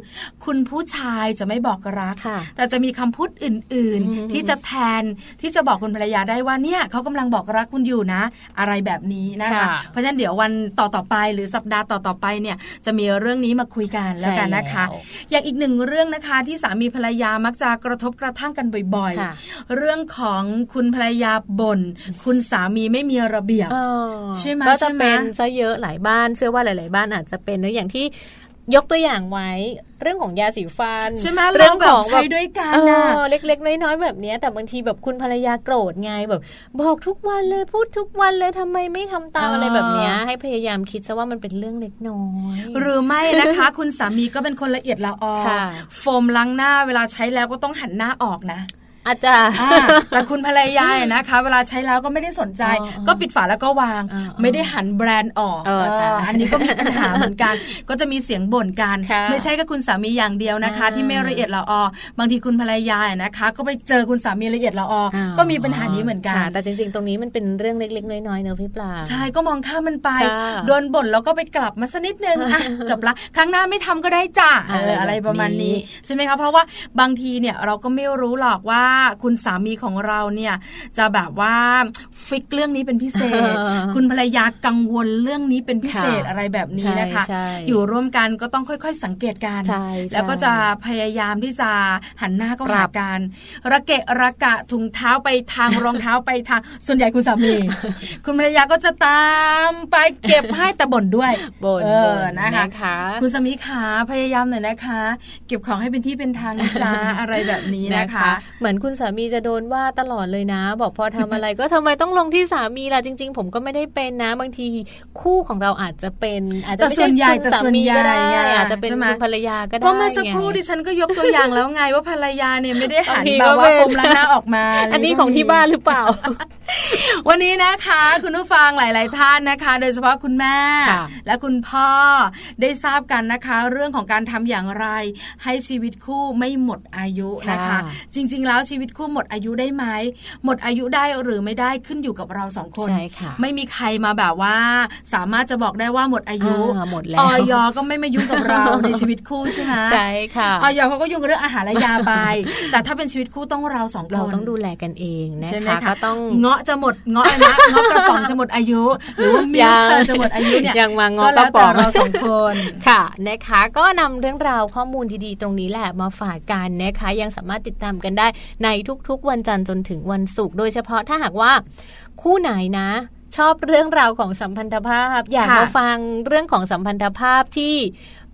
คุณผู้ชายจะไม่บอกรัก
ค่ะ
แต่จะมีคำพูดอื่น
อืม
ๆที่จะแทนที่จะบอกคุณภรรยาได้ว่าเนี่ยเขากำลังบอกรักคุณอยู่นะ อะไรแบบนี้นะคะ
ค่ะ
เพราะฉะนั้นเดี๋ยววันต่อๆไปหรือสัปดาห์ต่อๆไปเนี่ยจะมีเรื่องนี้มาคุยกันแล้วกันนะคะ
ใช่แล้ว
อย่างอีกหนึ่งเรื่องนะคะที่สามีภรรยามักจะกระทบกระทั่งกันบ่อย
ค่ะ
ๆเรื่องของคุณภรรยาบ่นคุณสามีไม่มีระเบียบ
อ๋อ
ใช่ไหม
ก็
ใช่
จะ
ไหม
เป็นซะเยอะหลายบ้าน เชื่อว่าหลาย ๆ บ้านอาจจะเป็นนะอย่างที่ ยกตัวอย่างไว้เรื่องของยาสีฟัน
ใช่ไหม
เรื่อง
เราแบ
ข
บ
อง
ใช้ด้วยกัน
เอ
น่ะ
อเล็กๆ น้อยๆแบบเนี้ยแต่บางทีแบบคุณภรรยาโกรธไงแบบ บอกทุกวันเลยพูดทุกวันเลยทำไมไม่ทำตาม
อ่า
อะไรแบบเนี้ยให้พยายามคิดซะว่ามันเป็นเรื่องเล็กน้อย
หรือไม่นะคะ คุณสามีก็เป็นคนละเอียดละออ
ค่ะ
โฟมล้างหน้าเวลาใช้แล้วก็ต้องหันหน้าออกนะ
อาจารย์
แต่คุณภรรยานะคะ เวลาใช้แล้วก็ไม่ได้สนใจ ก็ปิดฝาแล้วก็วาง ไม่ได้หันแบรนด์ออกอันนี้ก็มีปัญหาเหมือนกัน ก็จะมีเสียงบ่นกัน ไม่ใช่กับคุณสามีอย่างเดียวนะคะ ที่ไม่ละเอียดละออบางทีคุณภรรยานะคะ ก็ไปเจอคุณสามีละเอียดละออก็มีปัญหานี้เหมือนกัน
แต่จริง ๆ ตรงนี้มันเป็นเรื่องเล็ก ๆ น้อยๆเนอะพี่ปลา
ใช่ก็มองข้ามมันไปโดนบ่นแล้วก็ไปกลับมาสักนิดนึงจบละครั้งหน้าไม่ทำก็ได้จ้าอะไรประมาณนี้ใช่ไหมคะเพราะว่าบางทีเนี่ยเราก็ไม่รู้หรอกว่าคุณสามีของเราเนี่ยจะแบบว่าฟิกเรื่องนี้เป็นพิเศษ คุณภรรยากังวลเรื่องนี้เป็นพิเศษอะไรแบบนี้นะคะ อยู่ร่วมกันก็ต้องค่อย ๆ สังเกตการแล้วก็จะพยายามที่จะหันหน้าก็หากันระเกะระกะถุงเท้าไปทางรองเท้าไปทางส่วนใหญ่คุณสามี คุณภรรยาก็จะตามไปเก็บให้แต่บ่นด้วย
บ่น
นะคะคุณสามีขาพยายามหน่อยนะคะ เก็บของให้เป็นที่เป็นทางจ้าอะไรแบบนี้นะคะ
เหมือนคุณสามีจะโดนว่าตลอดเลยนะ บอกพอทำอะไรก็ทำไมต้องลงที่สามีล่ะจริง ๆ ผมก็ไม่ได้เป็นนะ บางทีคู่ของเราอาจจะเป็น อาจจะไม่ใช่คุณสามีก็ได้อาจจะเป็นคุณภรรยาก็ได้เพราะ
เมื่อสักครู่ดิฉันก็ยกตัวอย่างแล้วไงว่าภรรยาเนี่ยไม่ได้หันแบบว่าคมล้างหน้าออกมา
อันนี้ของที่บ้านหรือเปล่า
วันนี้นะคะ คุณผู้ฟังหลาย ๆ ท่านนะคะ โดยเฉพาะคุณแม่ และคุณพ่อได้ทราบกันนะคะ เรื่องของการทำอย่างไร ให้ชีวิตคู่ไม่หมดอายุนะคะ จริง ๆ แล้วชีวิตคู่หมดอายุได้ไหมหมดอายุได้หรือไม่ได้ขึ้นอยู่กับเราสองคนไม่มีใครมาแบบว่า สามารถจะบอกได้ว่าหมดอายุ
หมดแล้ว
ออยก็ไม่มายุ่งกับเราในชีวิตคู่ใช่ไหม
ใช่ค่ะ
ออยเขาก็ยุ่งเรื่องอาหารและยาไป แต่ถ้าเป็นชีวิตคู่ต้องเราสองคน
เราต้องดูแลกันเองนะคะก็ต้อง
เงาะจะหมดเงาะนะเงาะกระป๋องจะหมดอายุ หรือว่ามีจะหมดอายุเนี่ย
ยังมาเงาะ
กระป๋องเราสองคน
ค่ะนะคะก็นำเรื่องราวข้อมูลดีๆ ตรงนี้แหละมาฝากกันนะคะยังสามารถติดตามกันได้ในทุกๆ วันจันทร์จนถึงวันศุกร์โดยเฉพาะถ้าหากว่าคู่ไหนนะชอบเรื่องราวของสัมพันธภาพ อยากมาฟังเรื่องของสัมพันธภาพที่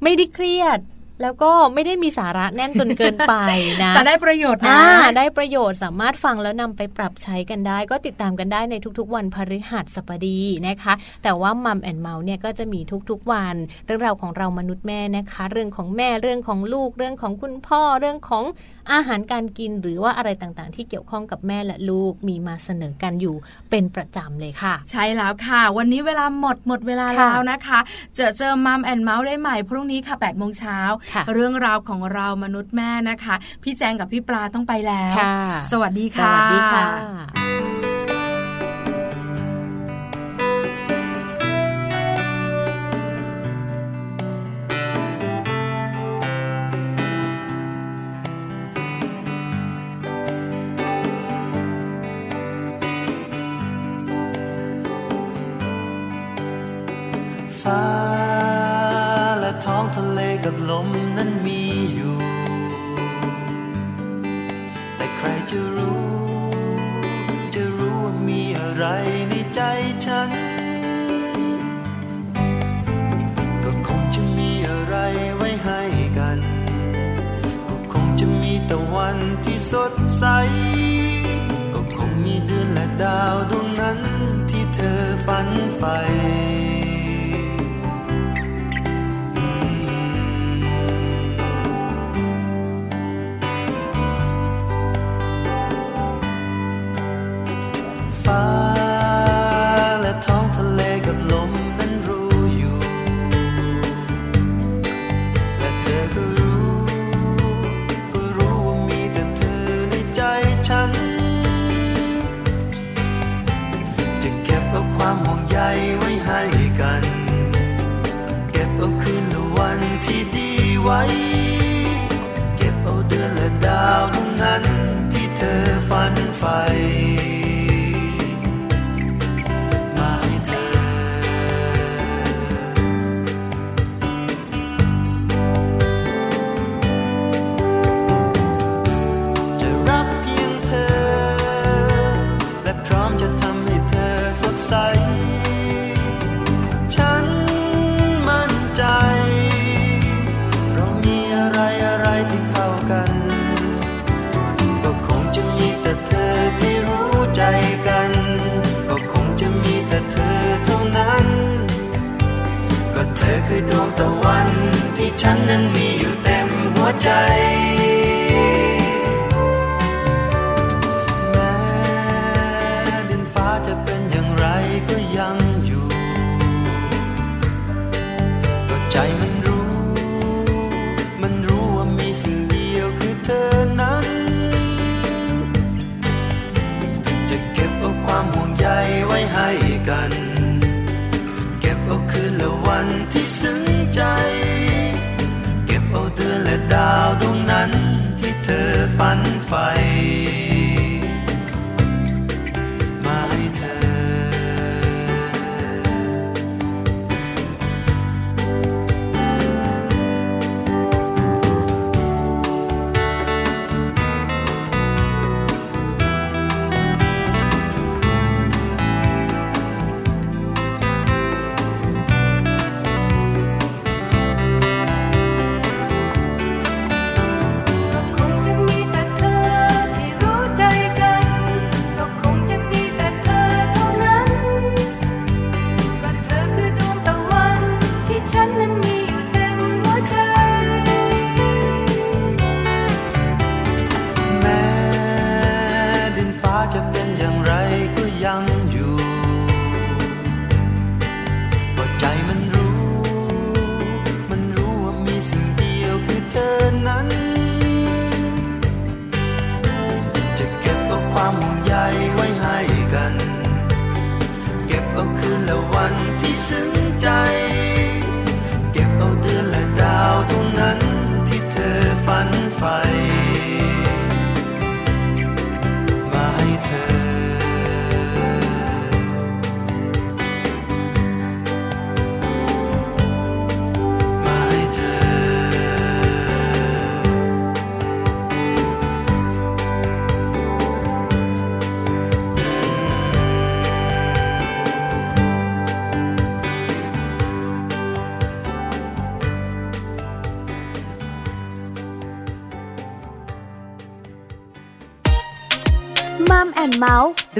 ไม่ได้เครียด แล้วก็ไม่ได้มีสาระแน่นจนเกินไปนะ
แต่ได้ประโยชน์นะ
ได้ประโยชน์สามารถฟังแล้วนำไปปรับใช้กันได้ ก็ติดตามกันได้ในทุกๆ วันพฤหัสบดีนะคะ แต่ว่ามัมแอนเมาส์เนี่ยก็จะมีทุกๆวัน เรื่องราวของเรามนุษย์แม่นะคะ เรื่องของแม่เรื่องของลูกเรื่องของคุณพ่อเรื่องของ อาหารการกินหรือว่าอะไรต่างๆ ที่เกี่ยวข้องกับแม่และลูกมีมาเสนอกันอยู่เป็นประจำเลยค่ะ
ใช่แล้วค่ะ วันนี้เวลาหมดหมดเวลาแล้วนะคะ เจอเจอมัมแอนเมาส์ได้ใหม่พรุ่งนี้ค่ะ8ปดโมงเช้าเรื่องราวของเรามนุษย์แม่นะคะ พี่แจงกับพี่ปลาต้องไปแล้ว สวัสดีค่ะ
สวัสดีค่ะ
你的地位 ฉันนั้นมีอยู่เต็มหัวใจแม้ดินฟ้าจะเป็นอย่างไรก็ยังอยู่ก็ใจมันรู้ มันรู้ว่ามีสิ่งเดียวคือเธอนั้น จะเก็บเอาความห่วงใยไว้ให้กัน เก็บเอาคืนละวันที่ และดาวดวงนั้นที่เธอฝันใฝ่